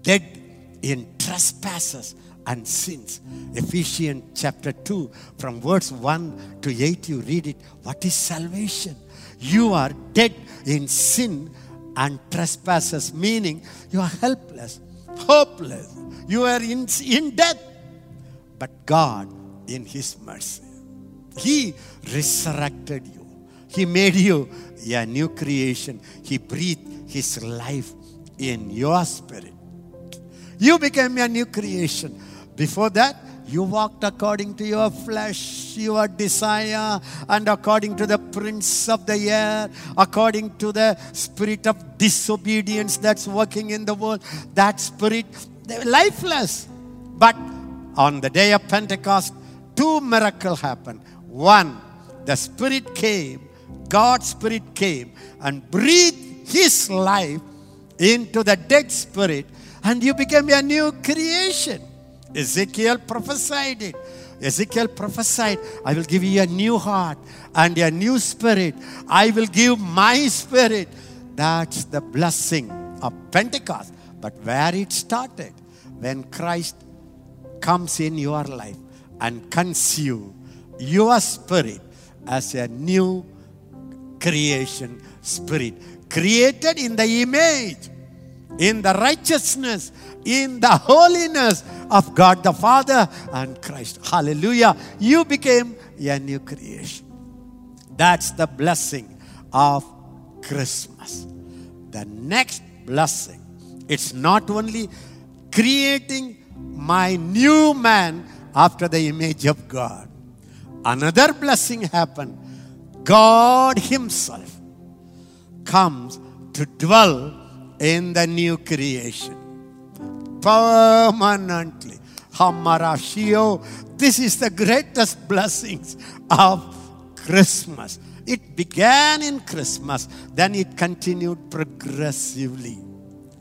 dead in trespasses and sins. Ephesians chapter 2, from verse 1 to 8, you read it. What is salvation? You are dead in sin and trespasses, meaning you are helpless, hopeless. You are in, in death. But God, in His mercy, he resurrected you. He made you a new creation. He breathed His life in your spirit. You became a new creation. Before that, you walked according to your flesh, your desire, and according to the prince of the air, according to the spirit of disobedience that's working in the world. That spirit, lifeless. But on the day of Pentecost, two miracles happened. One, the Spirit came, God's Spirit came and breathed His life into the dead spirit, and you became a new creation. Ezekiel prophesied it. Ezekiel prophesied, I will give you a new heart and a new spirit. I will give my spirit. That's the blessing of Pentecost. But where it started, when Christ comes in your life and consumes your spirit as a new creation spirit, created in the image, in the righteousness, in the holiness of God the Father and Christ. Hallelujah. You became a new creation. That's the blessing of Christmas. The next blessing, it's not only creating my new man after the image of God. Another blessing happened. God Himself comes to dwell in the new creation permanently. Hamarashio. This is the greatest blessings of Christmas. It began in Christmas, then it continued progressively.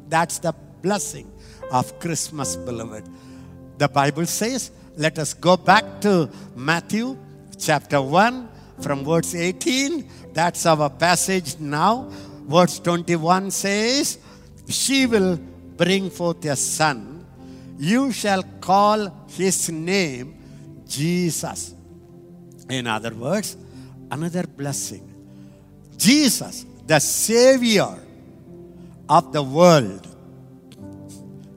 That's the blessing of Christmas, beloved. The Bible says, let us go back to Matthew chapter 1 from verse 18. That's our passage now. Verse 21 says, She will bring forth a son. You shall call his name Jesus. In other words, another blessing. Jesus, the Savior of the world,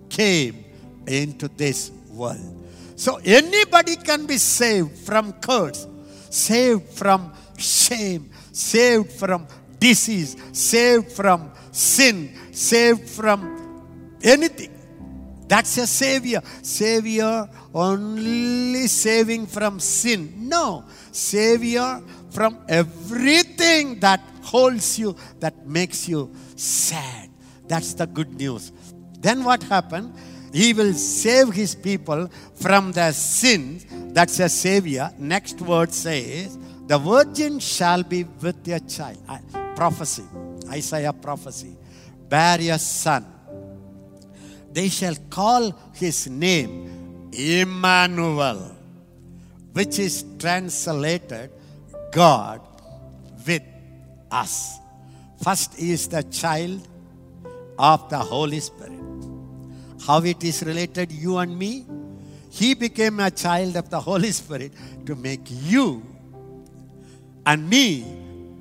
came into this world. So anybody can be saved from curse, saved from shame, saved from disease, saved from sin, saved from anything. That's a savior. Savior only saving from sin. No, savior from everything that holds you, that makes you sad. That's the good news. Then what happened? He will save his people from their sins. That's a savior. Next word says, The virgin shall be with your child. Prophecy. Isaiah prophecy. Bear a son. They shall call his name Emmanuel, which is translated God with us. First is the child of the Holy Spirit. How it is related you and me? He became a child of the Holy Spirit to make you and me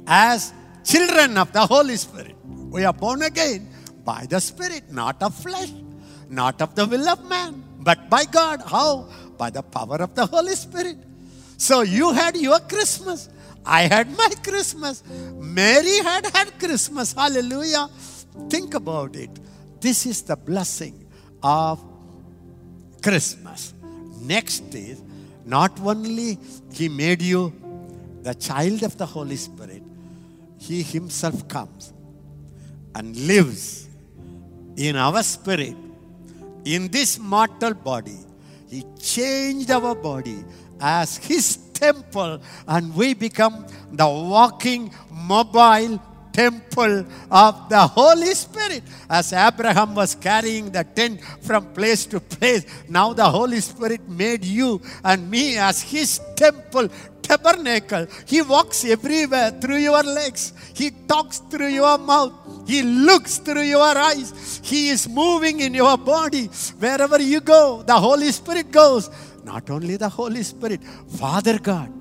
as children of the Holy Spirit. We are born again by the Spirit, not of flesh, not of the will of man, but by God. How? By the power of the Holy Spirit. So you had your Christmas. I had my Christmas. Mary had had Christmas. Hallelujah. Think about it. This is the blessing of Christmas. Next is not only He made you the child of the Holy Spirit, He Himself comes and lives in our spirit, in this mortal body. He changed our body as His temple, and we become the walking, mobile temple of the Holy Spirit. As Abraham was carrying the tent from place to place, now the Holy Spirit made you and me as His temple, tabernacle. He walks everywhere through your legs, He talks through your mouth. He looks through your eyes. He is moving in your body. Wherever you go, the Holy Spirit goes. Not only the Holy Spirit, Father God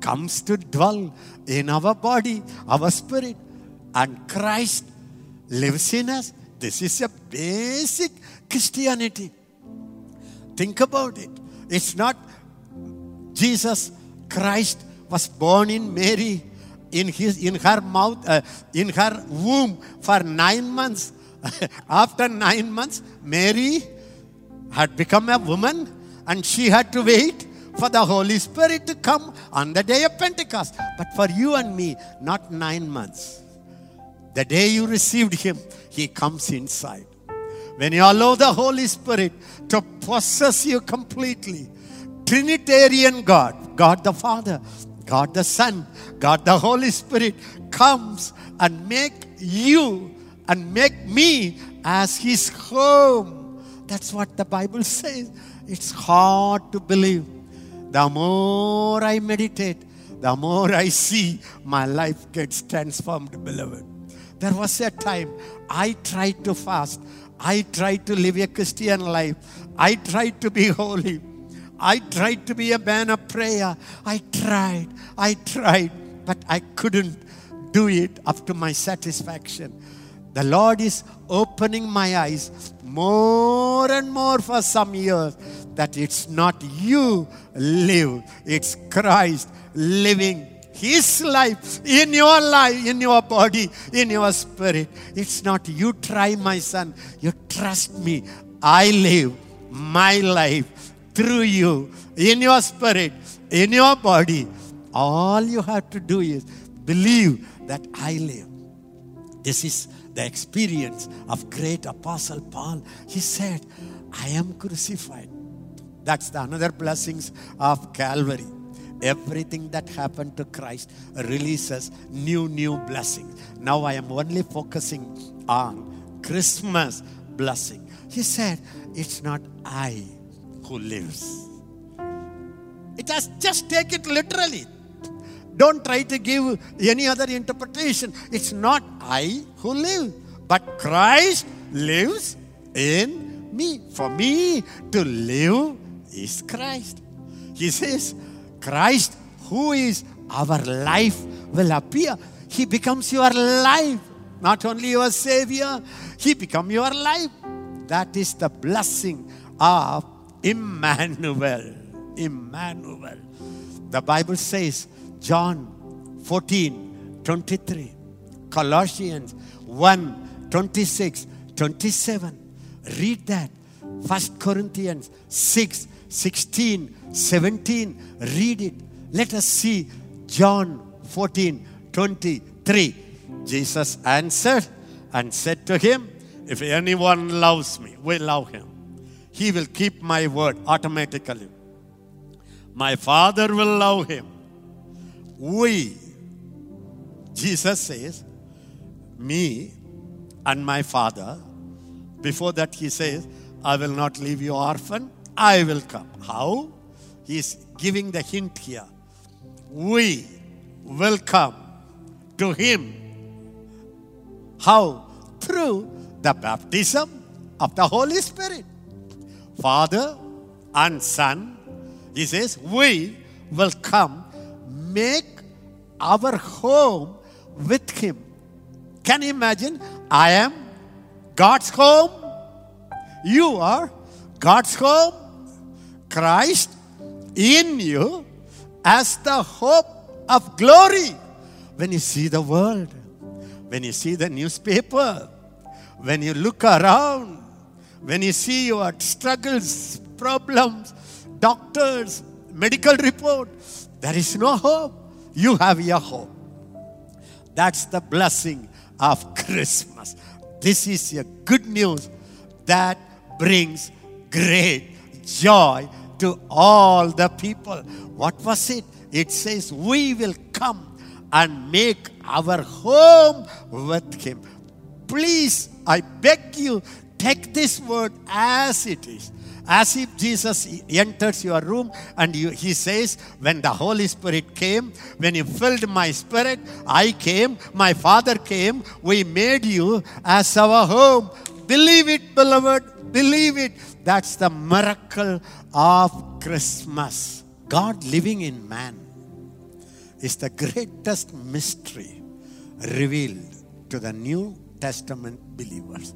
comes to dwell in our body, our spirit, and Christ lives in us. This is a basic Christianity. Think about it. It's not Jesus Christ was born in Mary in his in her mouth uh, in her womb for 9 months *laughs* after 9 months Mary had become a woman and she had to wait for the Holy Spirit to come on the day of Pentecost. But for you and me, not nine months. The day you received Him, He comes inside. When you allow the Holy Spirit to possess you completely, Trinitarian God, God the Father, God the Son, God the Holy Spirit comes and make you and make me as His home. That's what the Bible says. It's hard to believe. The more I meditate, the more I see my life gets transformed, beloved. There was a time I tried to fast. I tried to live a Christian life. I tried to be holy. I tried to be a man of prayer. I tried. I tried. But I couldn't do it up to my satisfaction. The Lord is opening my eyes more and more for some years that it's not you live, it's Christ living his life in your life, in your body, in your spirit. It's not you try, my son. You trust me. I live my life through you, in your spirit, in your body. All you have to do is believe that I live. This is the experience of great apostle Paul. He said, I am crucified. That's the another blessings of Calvary. Everything that happened to Christ releases new, new blessings. Now I am only focusing on Christmas blessing. He said, It's not I who lives. It has just take it literally. Don't try to give any other interpretation. It's not I who live, but Christ lives in me. For me to live is Christ. He says, Christ, who is our life, will appear. He becomes your life, not only your Savior, He becomes your life. That is the blessing of Emmanuel. Emmanuel. The Bible says, John 14 23, Colossians 1 26, 27. Read that. 1 Corinthians 6 16, 17. Read it. Let us see John 14 23. Jesus answered and said to him, If anyone loves me, we love him. he will keep my word automatically. My Father will love him. We, Jesus says, me and my Father. Before that, he says, I will not leave you orphan, I will come. How? He's giving the hint here. We will come to him. How? Through the baptism of the Holy Spirit. Father and Son, he says, we will come, make our home with him. Can you imagine? I am God's home. You are God's home. Christ in you as the hope of glory. When you see the world, when you see the newspaper, when you look around, when you see your struggles, problems, doctors, medical report, there is no hope. You have your hope. That's the blessing of Christmas. This is a good news that brings great joy to all the people. What was it? It says, We will come and make our home with Him. Please, I beg you, take this word as it is. As if Jesus enters your room and you, he says, When the Holy Spirit came, when he filled my spirit, I came, my Father came, we made you as our home. Believe it, beloved, believe it. That's the miracle of Christmas. God living in man is the greatest mystery revealed to the New Testament believers.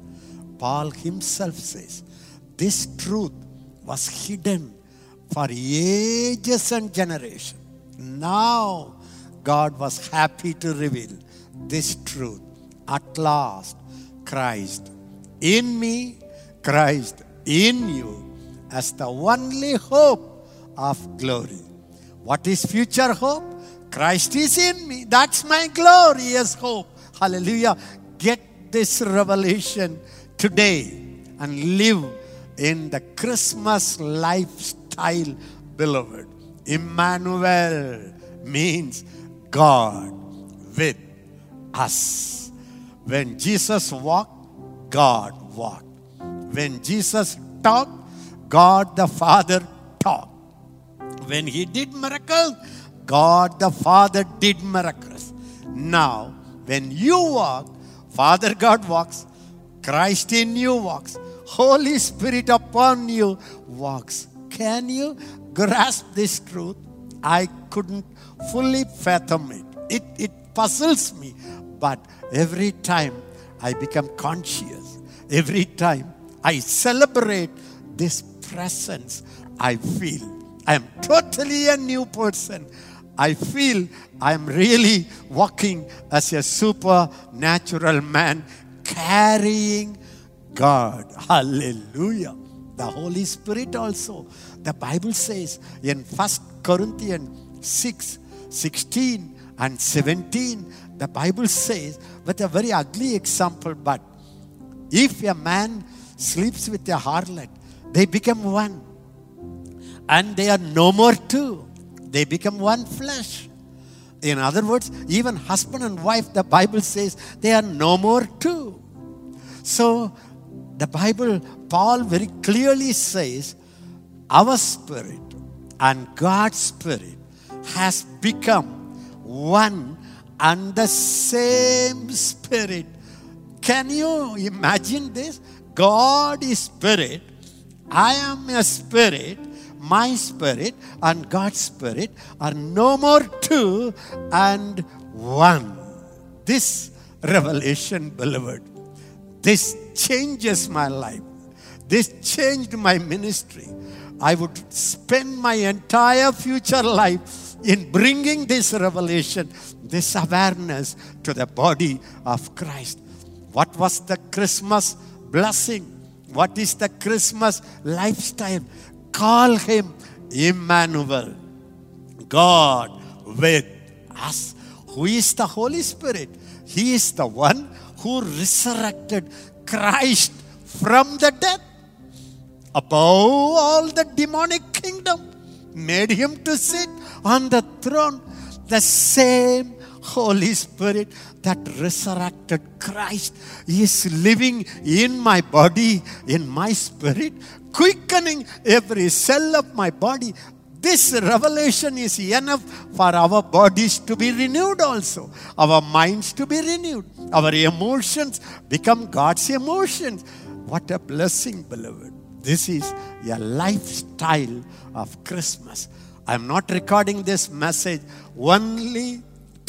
Paul himself says, This truth was hidden for ages and generations. Now, God was happy to reveal this truth. At last, Christ in me, Christ in you, as the only hope of glory. What is future hope? Christ is in me. That's my glorious hope. Hallelujah. Get this revelation today and live in the Christmas lifestyle, beloved. Emmanuel means God with us. When Jesus walked, God walked. When Jesus talked, God the Father talked. When he did miracles, God the Father did miracles. Now, when you walk, Father God walks, Christ in you walks, Holy Spirit upon you walks. Can you grasp this truth? I couldn't fully fathom it. It, it puzzles me. But every time I become conscious, every time I celebrate this presence, I feel I am totally a new person. I feel I am really walking as a supernatural man carrying God. Hallelujah. The Holy Spirit also. The Bible says in 1 Corinthians 6 16 and 17, the Bible says, with a very ugly example, but if a man sleeps with a harlot, they become one. And they are no more two. They become one flesh. In other words, even husband and wife, the Bible says they are no more two. So the Bible, Paul very clearly says, our spirit and God's spirit has become one and the same spirit. Can you imagine this? God is spirit. I am a spirit. My spirit and God's spirit are no more two and one. This revelation, beloved, this changes my life. This changed my ministry. I would spend my entire future life in bringing this revelation, this awareness to the body of Christ. What was the Christmas blessing? What is the Christmas lifestyle? Call him Emmanuel, God with us. Who is the Holy Spirit? He is the one who resurrected Christ from the dead. above all the demonic kingdom, made him to sit on the throne. The same Holy Spirit that resurrected Christ is living in my body, in my spirit, quickening every cell of my body. This revelation is enough for our bodies to be renewed also, our minds to be renewed, our emotions become God's emotions. What a blessing, beloved. This is a lifestyle of Christmas. I'm not recording this message only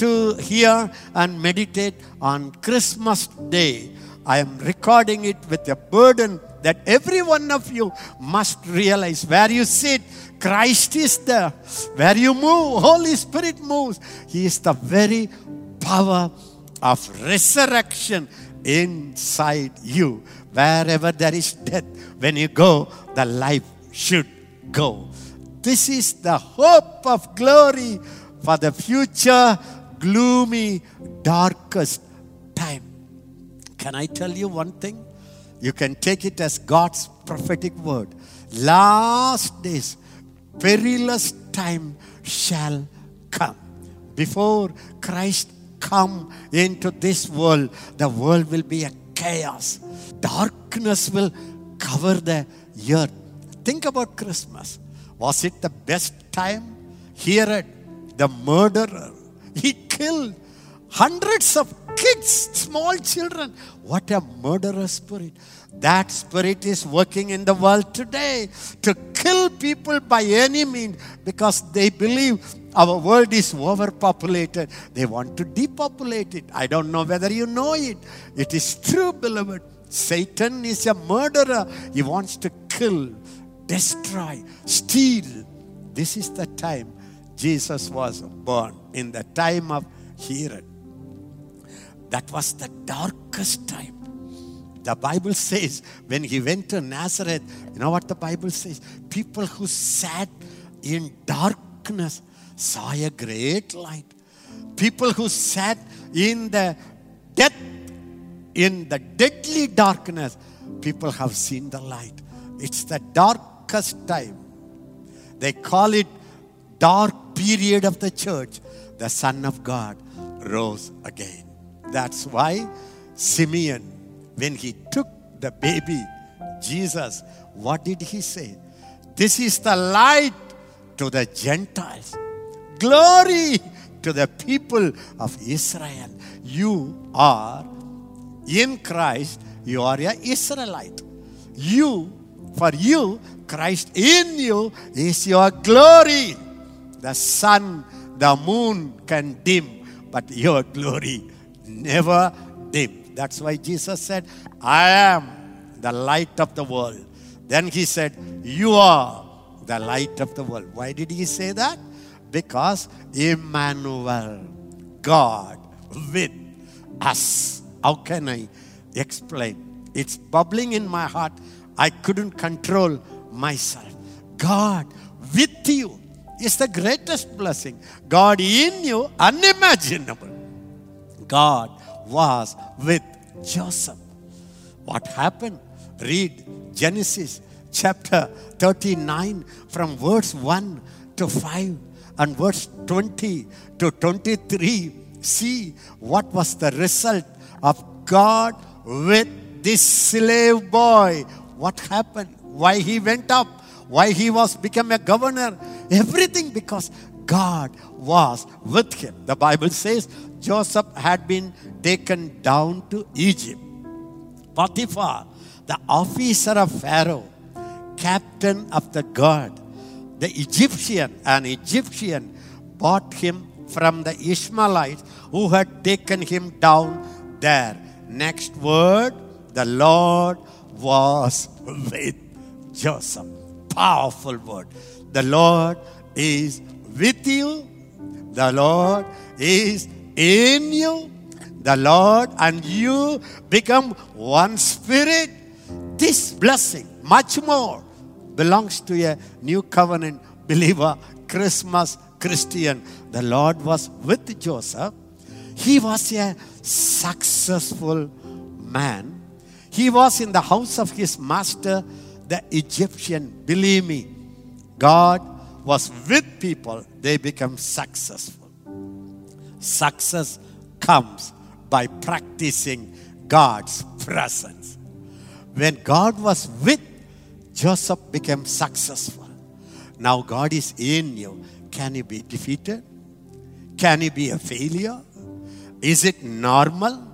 to hear and meditate on Christmas Day. I am recording it with a burden that every one of you must realize where you sit, Christ is there. Where you move, Holy Spirit moves. He is the very power of resurrection inside you. Wherever there is death, when you go, the life should go. This is the hope of glory for the future gloomy, darkest time. Can I tell you one thing? You can take it as God's prophetic word. Last days, perilous time shall come. Before Christ come into this world, the world will be a chaos. Darkness will cover the earth. Think about Christmas. Was it the best time? Herod, the murderer, he killed hundreds of kids, small children. What a murderous spirit. That spirit is working in the world today to kill people by any means because they believe our world is overpopulated. They want to depopulate it. I don't know whether you know it. It is true, beloved. Satan is a murderer. He wants to kill, destroy, steal. This is the time Jesus was born, in the time of Herod. That was the darkest time. The Bible says when he went to Nazareth, you know what the Bible says? People who sat in darkness saw a great light. People who sat in the death, in the deadly darkness, people have seen the light. It's the darkest time. They call it dark period of the church. The Son of God rose again. That's why Simeon, when he took the baby Jesus, what did he say? This is the light to the Gentiles. Glory to the people of Israel. You are in Christ, you are a Israelite. You, for you, Christ in you is your glory. The sun, the moon can dim, but your glory never dim. That's why Jesus said, I am the light of the world. Then he said, You are the light of the world. Why did he say that? Because Emmanuel, God with us. How can I explain? It's bubbling in my heart. I couldn't control myself. God with you is the greatest blessing. God in you, unimaginable. God was with Joseph. What happened? Read Genesis chapter 39 from verse 1 to 5 and verse 20 to 23. See what was the result of God with this slave boy. What happened? Why he went up? Why he was become a governor? Everything because God was with him. The Bible says Joseph had been taken down to Egypt. Potiphar, the officer of Pharaoh, captain of the guard, the Egyptian, an Egyptian, bought him from the Ishmaelites who had taken him down there. Next word, the Lord was with Joseph. Powerful word. The Lord is with you. The Lord is in you. The Lord and you become one spirit. This blessing, much more, belongs to a new covenant believer, Christmas Christian. The Lord was with Joseph. He was a successful man. He was in the house of his master, the Egyptian. Believe me, God was with people, they become successful. Success comes by practicing God's presence. When God was with, Joseph became successful. Now God is in you. Can you be defeated? Can you be a failure? Is it normal?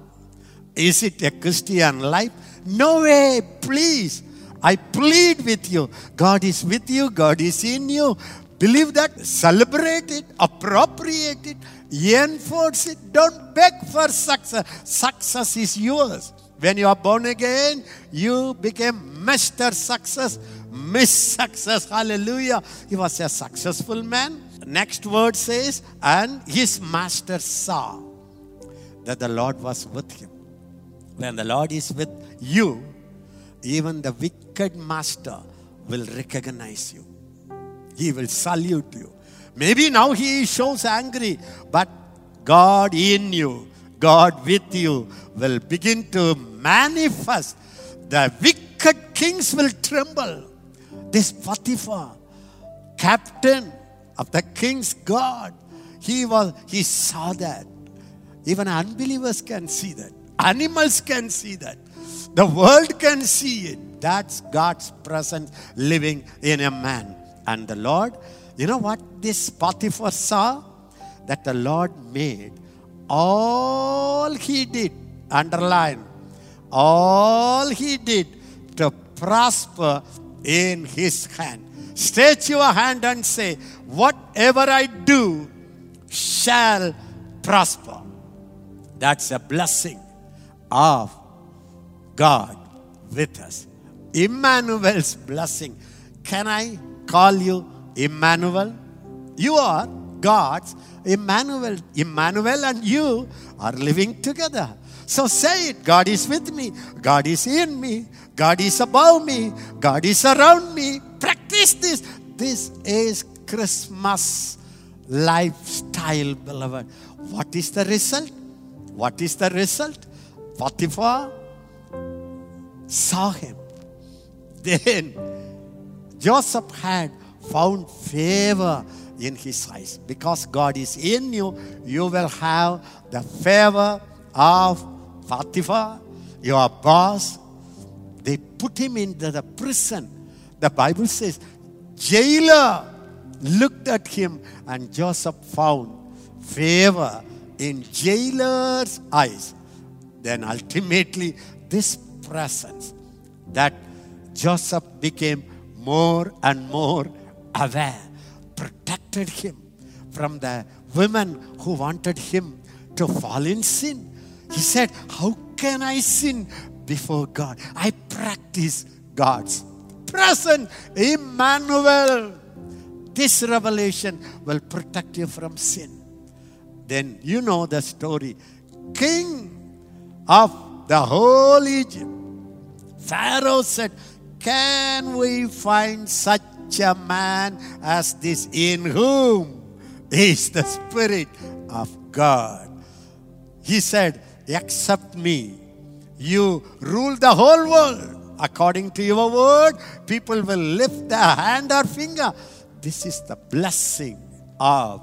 Is it a Christian life? No way, please. I plead with you. God is with you, God is in you. Believe that, celebrate it, appropriate it, enforce it. Don't beg for success. Success is yours. When you are born again, you became Mr. Success, Miss Success. Hallelujah. He was a successful man. Next word says, and his master saw that the Lord was with him. When the Lord is with you, even the wicked master will recognize you. He will salute you. Maybe now he shows angry, but God in you, God with you will begin to manifest. The wicked kings will tremble. This Potiphar, captain of the king's God, he was he saw that. Even unbelievers can see that. Animals can see that. The world can see it. That's God's presence living in a man. And the Lord, you know what this Potiphar saw? That the Lord made all he did, underline, all he did to prosper in his hand. Stretch your hand and say, Whatever I do shall prosper. That's a blessing of God with us. Emmanuel's blessing. Can I call you Emmanuel? You are God's Emmanuel. Emmanuel and you are living together. So say it God is with me, God is in me, God is above me, God is around me. Practice this. This is Christmas lifestyle, beloved. What is the result? What is the result? Potiphar saw him. *laughs* Then Joseph had found favor in his eyes. Because God is in you, you will have the favor of Potiphar, your boss. They put him into the prison. The Bible says, jailer looked at him and Joseph found favor in jailer's eyes. Then ultimately, this presence that Joseph became more and more aware, protected him from the women who wanted him to fall in sin. He said, How can I sin before God? I practice God's presence. Emmanuel. This revelation will protect you from sin. Then you know the story. King of the whole Egypt. Pharaoh said, Can we find such a man as this in whom is the Spirit of God? He said, Accept me. You rule the whole world. According to your word, people will lift their hand or finger. This is the blessing of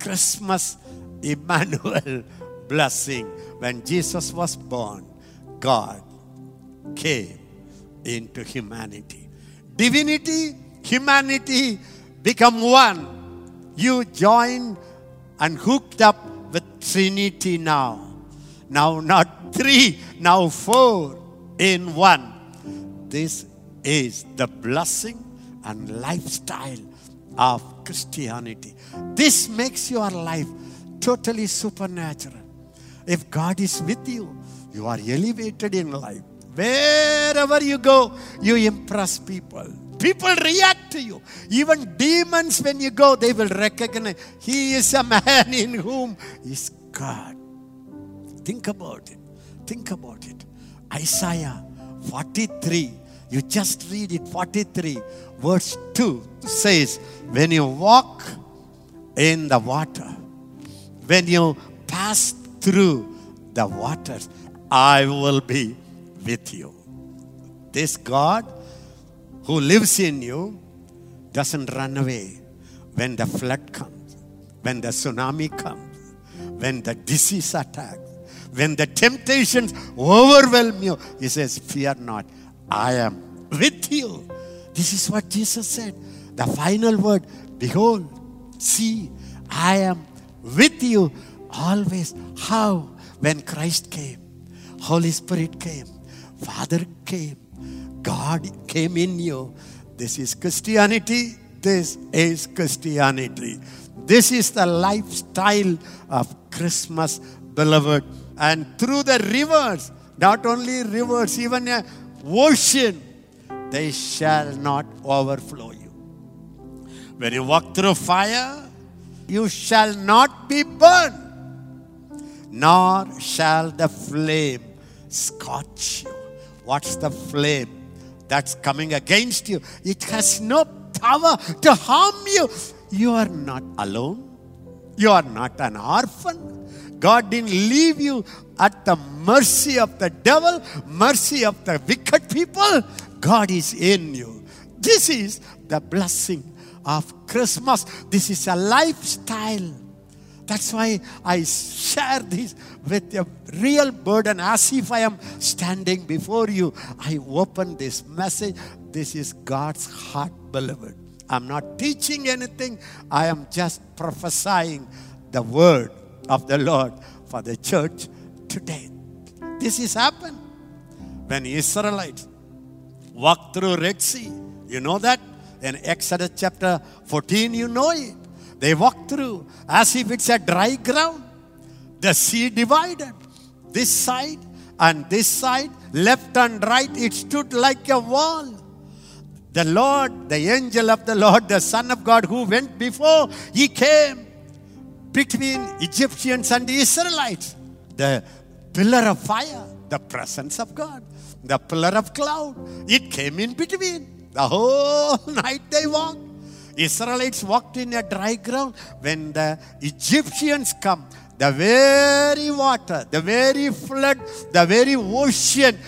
Christmas Emmanuel *laughs* blessing. When Jesus was born, God came into humanity. Divinity, humanity become one. You join and hooked up with Trinity now. Now, not three, now four in one. This is the blessing and lifestyle of Christianity. This makes your life totally supernatural. If God is with you, you are elevated in life. Wherever you go, you impress people. People react to you. Even demons, when you go, they will recognize He is a man in whom is God. Think about it. Think about it. Isaiah 43. You just read it. 43, verse 2 says, When you walk in the water, when you pass through the waters, I will be with you. This God who lives in you doesn't run away when the flood comes, when the tsunami comes, when the disease attacks, when the temptations overwhelm you. He says, Fear not, I am with you. This is what Jesus said. The final word Behold, see, I am with you always. How? When Christ came, Holy Spirit came, Father came, God came in you. This is Christianity. This is Christianity. This is the lifestyle of Christmas, beloved. And through the rivers, not only rivers, even a ocean, they shall not overflow you. When you walk through fire, you shall not be burned, nor shall the flame scorch you. What's the flame that's coming against you? It has no power to harm you. You are not alone. You are not an orphan. God didn't leave you at the mercy of the devil, mercy of the wicked people. God is in you. This is the blessing of Christmas. This is a lifestyle. That's why I share this with a real burden as if I am standing before you. I open this message. This is God's heart, beloved. I'm not teaching anything, I am just prophesying the word of the Lord for the church today. This has happened when Israelites walked through Red Sea. You know that? In Exodus chapter 14, you know it. They walked through as if it's a dry ground. The sea divided. This side and this side, left and right, it stood like a wall. The Lord, the angel of the Lord, the Son of God who went before, he came between Egyptians and the Israelites. The pillar of fire, the presence of God, the pillar of cloud, it came in between. The whole *laughs* night they walked. Israelites walked in a dry ground. When the Egyptians come, the very water, the very flood, the very ocean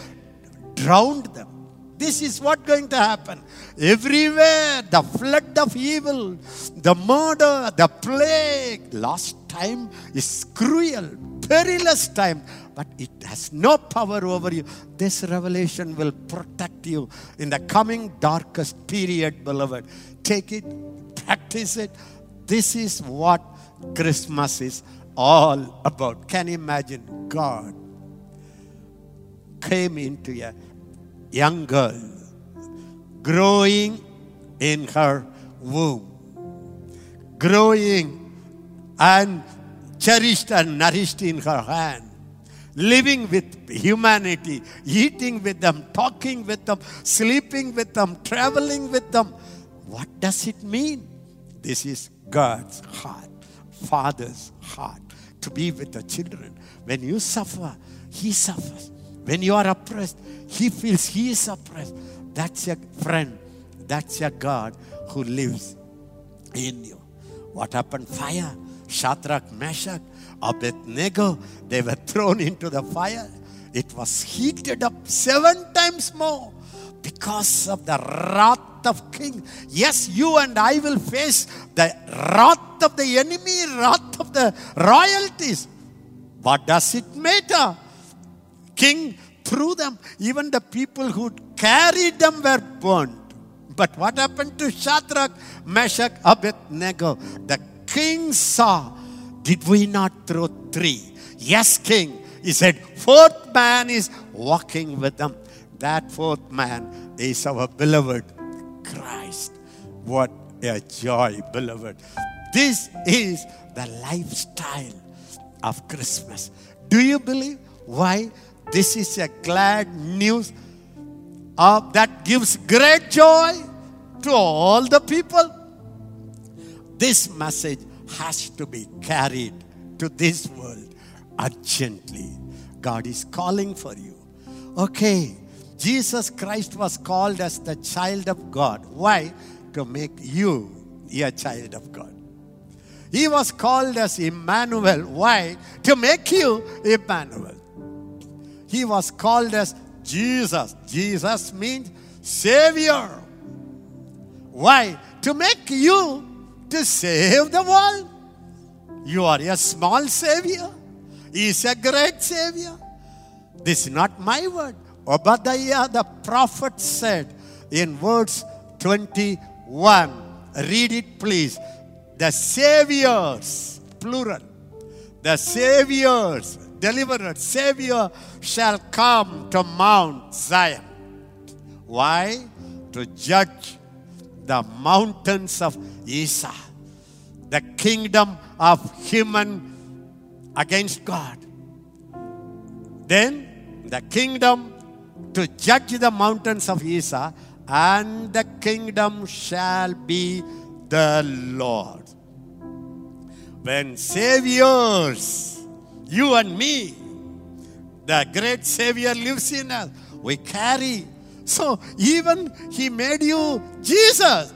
drowned them. This is what going to happen. Everywhere, the flood of evil, the murder, the plague. Last time is cruel, perilous time, but it has no power over you. This revelation will protect you in the coming darkest period, beloved. Take it, practice it. This is what Christmas is all about. Can you imagine God came into a young girl growing in her womb, growing and cherished and nourished in her hand, living with humanity, eating with them, talking with them, sleeping with them, traveling with them. What does it mean? This is God's heart, Father's heart, to be with the children. When you suffer, He suffers. When you are oppressed, He feels He is oppressed. That's your friend. That's your God who lives in you. What happened? Fire. Shadrach, Meshach, Abednego, they were thrown into the fire. It was heated up seven times more because of the wrath of king. Yes, you and I will face the wrath of the enemy, wrath of the royalties. What does it matter? King threw them. Even the people who carried them were burned. But what happened to Shadrach, Meshach, Abednego? The king saw, Did we not throw three? Yes, king. He said, Fourth man is walking with them. That fourth man is our beloved Christ. What a joy, beloved. This is the lifestyle of Christmas. Do you believe? Why? This is a glad news of, that gives great joy to all the people. This message has to be carried to this world urgently. God is calling for you. Okay, Jesus Christ was called as the child of God. Why? To make you a child of God. He was called as Emmanuel. Why? To make you Emmanuel. He was called as Jesus. Jesus means Savior. Why? To make you to save the world. You are a small savior. He is a great savior. This is not my word. Obadiah the prophet said in verse 21. Read it, please. The saviors, plural. The saviors, deliverers, savior shall come to Mount Zion. Why? To judge the mountains of Esau, the kingdom of human against God. Then the kingdom to judge the mountains of Esau, and the kingdom shall be the Lord. When saviors, you and me, the great Savior lives in us, we carry. So even He made you Jesus,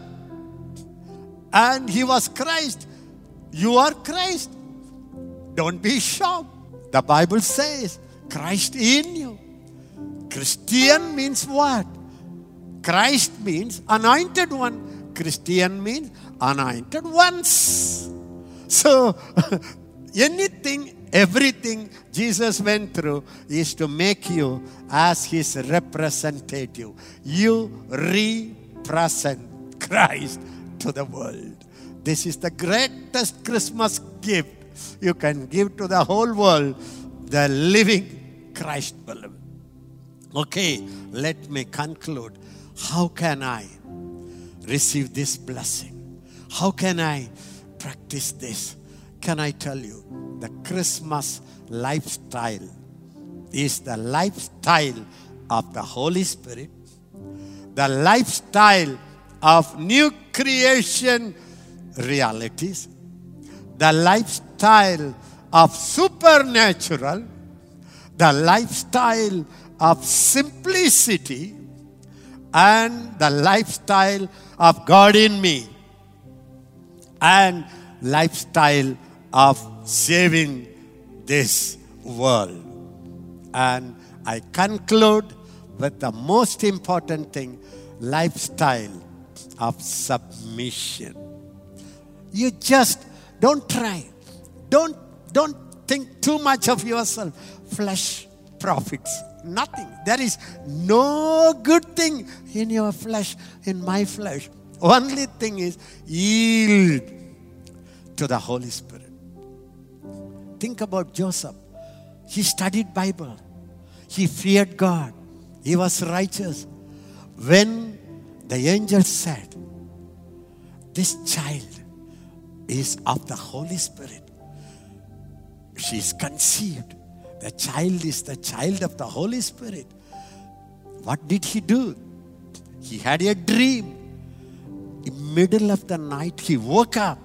and He was Christ. You are Christ. Don't be shocked. The Bible says, Christ in you. Christian means what? Christ means anointed one. Christian means anointed ones. So, *laughs* anything, everything Jesus went through is to make you as his representative. You represent Christ to the world. This is the greatest Christmas gift you can give to the whole world the living Christ beloved. Okay, let me conclude. How can I receive this blessing? How can I practice this? Can I tell you? The Christmas lifestyle is the lifestyle of the Holy Spirit, the lifestyle of new creation realities, the lifestyle of supernatural, the lifestyle of simplicity, and the lifestyle of God in me, and lifestyle of saving this world. And I conclude with the most important thing lifestyle of submission. You just don't try. Don't don't think too much of yourself. Flesh profits nothing. There is no good thing in your flesh, in my flesh. Only thing is yield to the Holy Spirit. Think about Joseph. He studied Bible. He feared God. He was righteous. When the angel said, This child is of the Holy Spirit. She is conceived. The child is the child of the Holy Spirit. What did he do? He had a dream. In middle of the night, he woke up.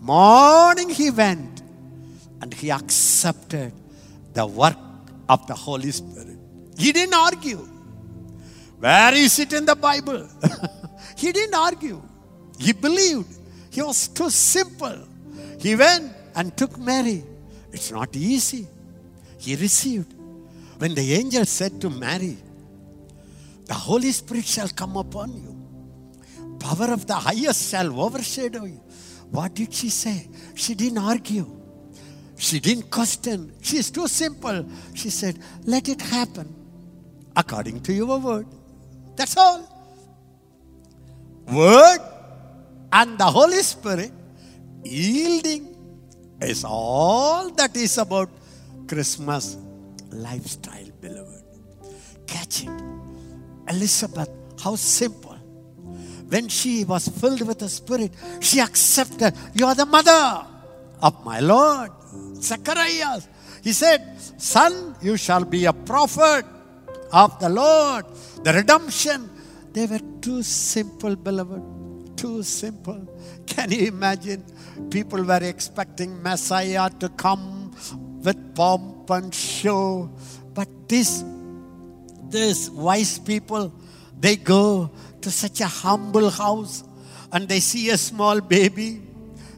Morning he went and he accepted the work of the Holy Spirit. He didn't argue. Where is it in the Bible? *laughs* he didn't argue. He believed. He was too simple. He went and took Mary. It's not easy. He received. When the angel said to Mary, The Holy Spirit shall come upon you, power of the highest shall overshadow you. What did she say? She didn't argue. She didn't question. She's too simple. She said, Let it happen according to your word. That's all. Word and the Holy Spirit yielding is all that is about Christmas lifestyle, beloved. Catch it. Elizabeth, how simple. When she was filled with the Spirit, she accepted, You are the mother of my Lord. Zacharias. He said, Son, you shall be a prophet of the Lord. The redemption. They were too simple, beloved too simple. Can you imagine? People were expecting Messiah to come with pomp and show. But this, this wise people, they go to such a humble house and they see a small baby.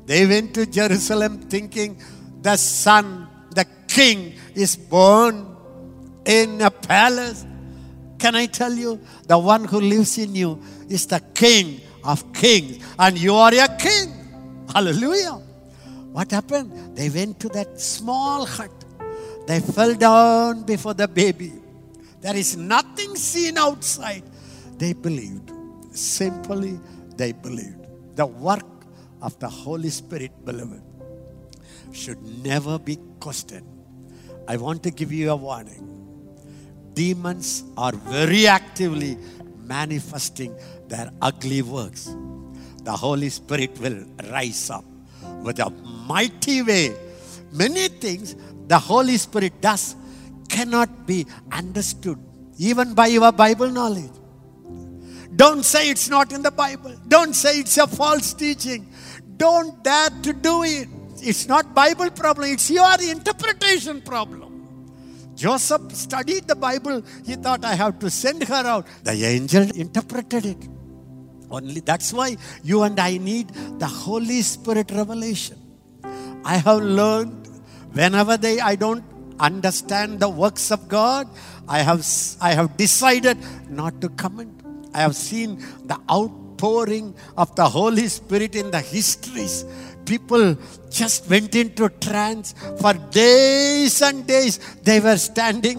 They went to Jerusalem thinking the son, the king, is born in a palace. Can I tell you, the one who lives in you is the king of kings, and you are a king. Hallelujah. What happened? They went to that small hut. They fell down before the baby. There is nothing seen outside. They believed. Simply, they believed. The work of the Holy Spirit, beloved, should never be questioned. I want to give you a warning. Demons are very actively manifesting their ugly works. The Holy Spirit will rise up with a mighty way. Many things the Holy Spirit does cannot be understood even by your Bible knowledge. Don't say it's not in the Bible. Don't say it's a false teaching. Don't dare to do it. It's not Bible problem, it's your interpretation problem. Joseph studied the Bible. He thought I have to send her out. The angel interpreted it. Only that's why you and I need the Holy Spirit revelation. I have learned whenever they I don't understand the works of God, I have I have decided not to comment. I have seen the outpouring of the Holy Spirit in the histories. People just went into trance for days and days. They were standing.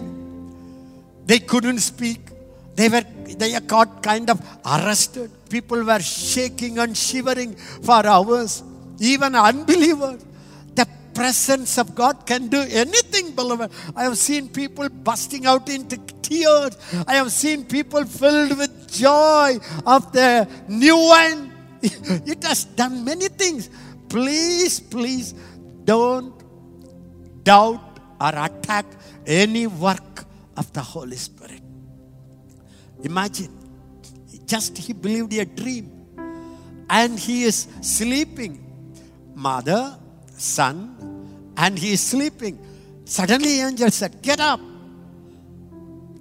They couldn't speak. They were they got kind of arrested. People were shaking and shivering for hours. Even unbelievers. The presence of God can do anything, beloved. I have seen people busting out into tears. I have seen people filled with joy of the new wine. *laughs* It has done many things. Please, please don't doubt or attack any work of the Holy Spirit. Imagine, just he believed a dream and he is sleeping. Mother, son, and he is sleeping. Suddenly, angel said, Get up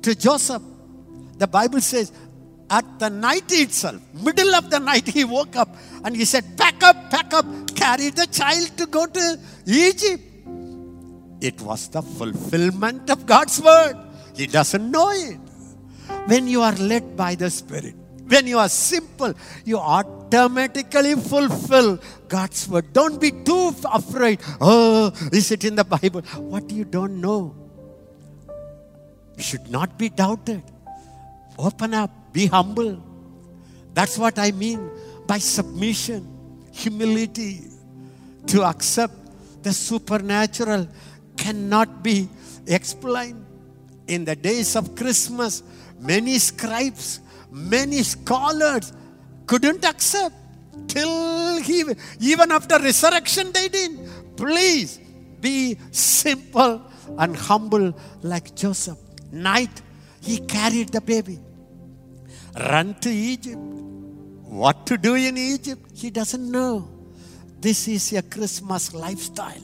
to Joseph. The Bible says, at the night itself, middle of the night, he woke up and he said, Pack up, pack up, carry the child to go to Egypt. It was the fulfillment of God's word. He doesn't know it. When you are led by the Spirit, when you are simple, you automatically fulfill God's word. Don't be too afraid. Oh, is it in the Bible? What you don't know should not be doubted. Open up, be humble. That's what I mean by submission, humility, to accept the supernatural cannot be explained. In the days of Christmas, many scribes, many scholars couldn't accept till he, even after resurrection, they didn't. Please be simple and humble like Joseph. Night, he carried the baby. Run to Egypt. What to do in Egypt? He doesn't know. This is a Christmas lifestyle.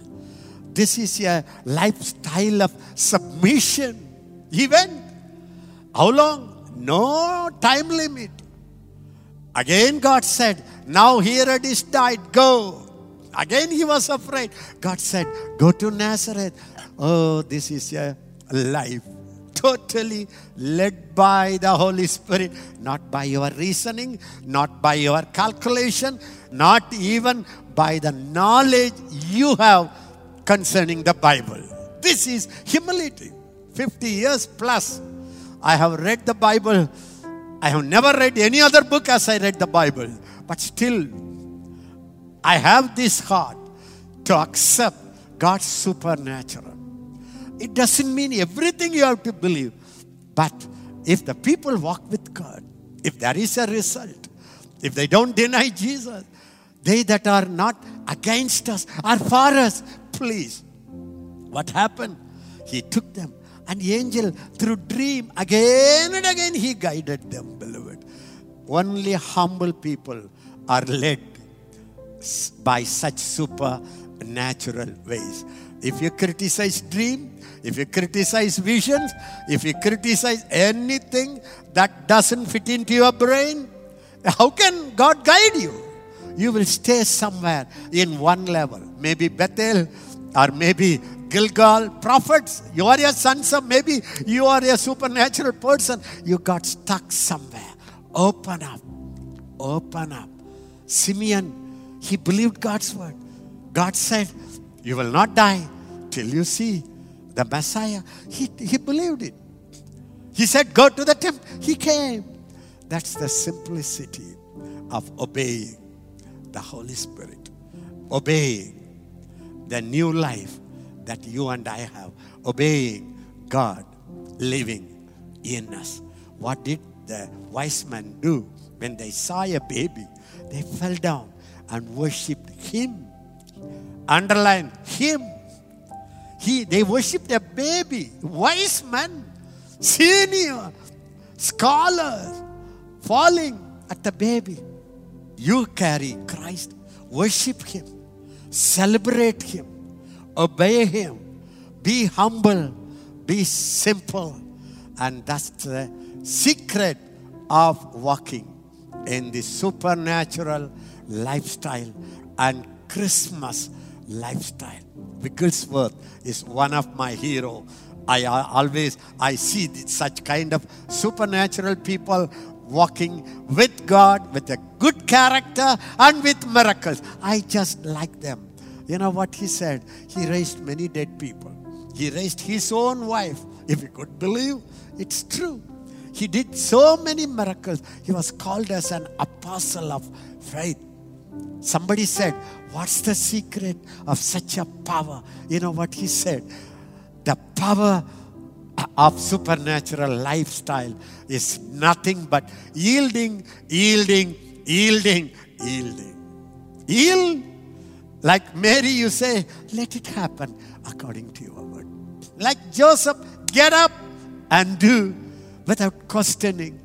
This is a lifestyle of submission. He went. How long? No time limit. Again, God said, Now Herod is died, go. Again, he was afraid. God said, Go to Nazareth. Oh, this is a life totally led by the Holy Spirit, not by your reasoning, not by your calculation, not even by the knowledge you have concerning the Bible. This is humility. 50 years plus, I have read the Bible. I have never read any other book as I read the Bible. But still, I have this heart to accept God's supernatural. It doesn't mean everything you have to believe. But if the people walk with God, if there is a result, if they don't deny Jesus, they that are not against us are for us. Please. What happened? He took them. And the angel, through dream, again and again, he guided them, beloved. Only humble people are led by such supernatural ways. If you criticize dream, if you criticize visions, if you criticize anything that doesn't fit into your brain, how can God guide you? You will stay somewhere in one level. Maybe Bethel or maybe Gilgal. Prophets, you are a sons of, maybe you are a supernatural person. You got stuck somewhere. Open up. open up. Simeon, he believed God's word. God said, You will not die till you see the Messiah. He, he believed it. He said, Go to the temple. He came. That's the simplicity of obeying the Holy Spirit, obeying the new life that you and I have, obeying God living in us. What did the wise men do when they saw a baby? They fell down and worshipped Him. Underline Him. He, they worshipped a baby. Wise men, senior, scholars, falling at the baby. You carry Christ. Worship Him. Celebrate Him. Obey Him. Be humble. Be simple. And that's the secret of walking in the supernatural lifestyle and Christmas lifestyle. Wigglesworth is one of my hero. I always I see such kind of supernatural people walking with God with a good character and with miracles. I just like them. You know what he said? He raised many dead people. He raised his own wife. If you could believe, it's true. He did so many miracles. He was called as an apostle of faith. Somebody said, What's the secret of such a power? You know what he said? The power of supernatural lifestyle is nothing but yielding, yielding, yielding, yielding. Yield. Like Mary, you say, let it happen according to your word. Like Joseph, get up and do without questioning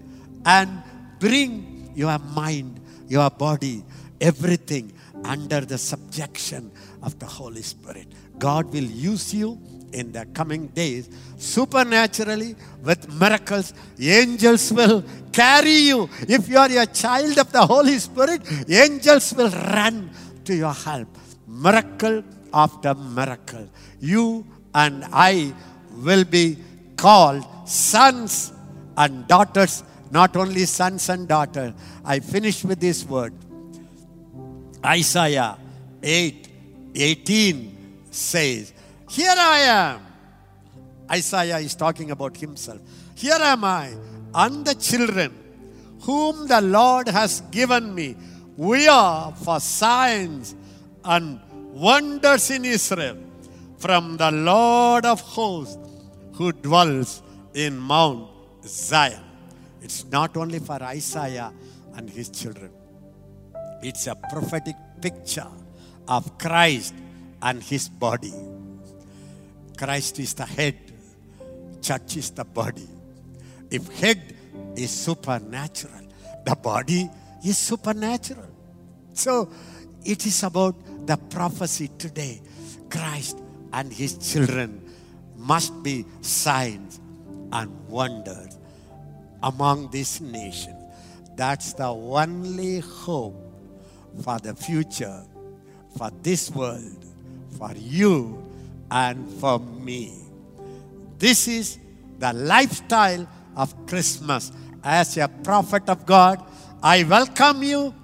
and bring your mind, your body, everything under the subjection of the Holy Spirit. God will use you in the coming days supernaturally with miracles. Angels will carry you. If you are a child of the Holy Spirit, angels will run to your help. Miracle after miracle. You and I will be called sons and daughters, not only sons and daughters. I finish with this word. Isaiah 8 18 says, Here I am. Isaiah is talking about himself. Here am I and the children whom the Lord has given me. We are for signs and wonders in Israel from the Lord of hosts who dwells in Mount Zion. It's not only for Isaiah and his children, it's a prophetic picture of Christ and his body. Christ is the head, church is the body. If head is supernatural, the body is supernatural. So it is about the prophecy today. Christ and his children must be signs and wonders among this nation. That's the only hope for the future, for this world, for you, and for me. This is the lifestyle of Christmas. As a prophet of God, I welcome you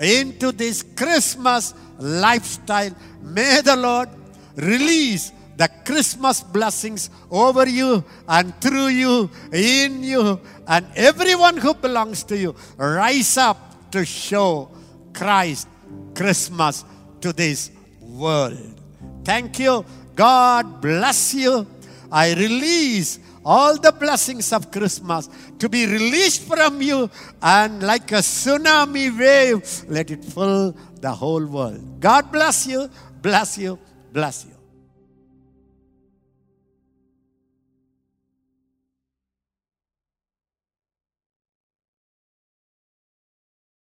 into this Christmas lifestyle. May the Lord release the Christmas blessings over you and through you, in you, and everyone who belongs to you. Rise up to show Christ Christmas to this world. Thank you. God bless you. I release all the blessings of Christmas to be released from you and like a tsunami wave, let it fill the whole world. God bless you, bless you, bless you.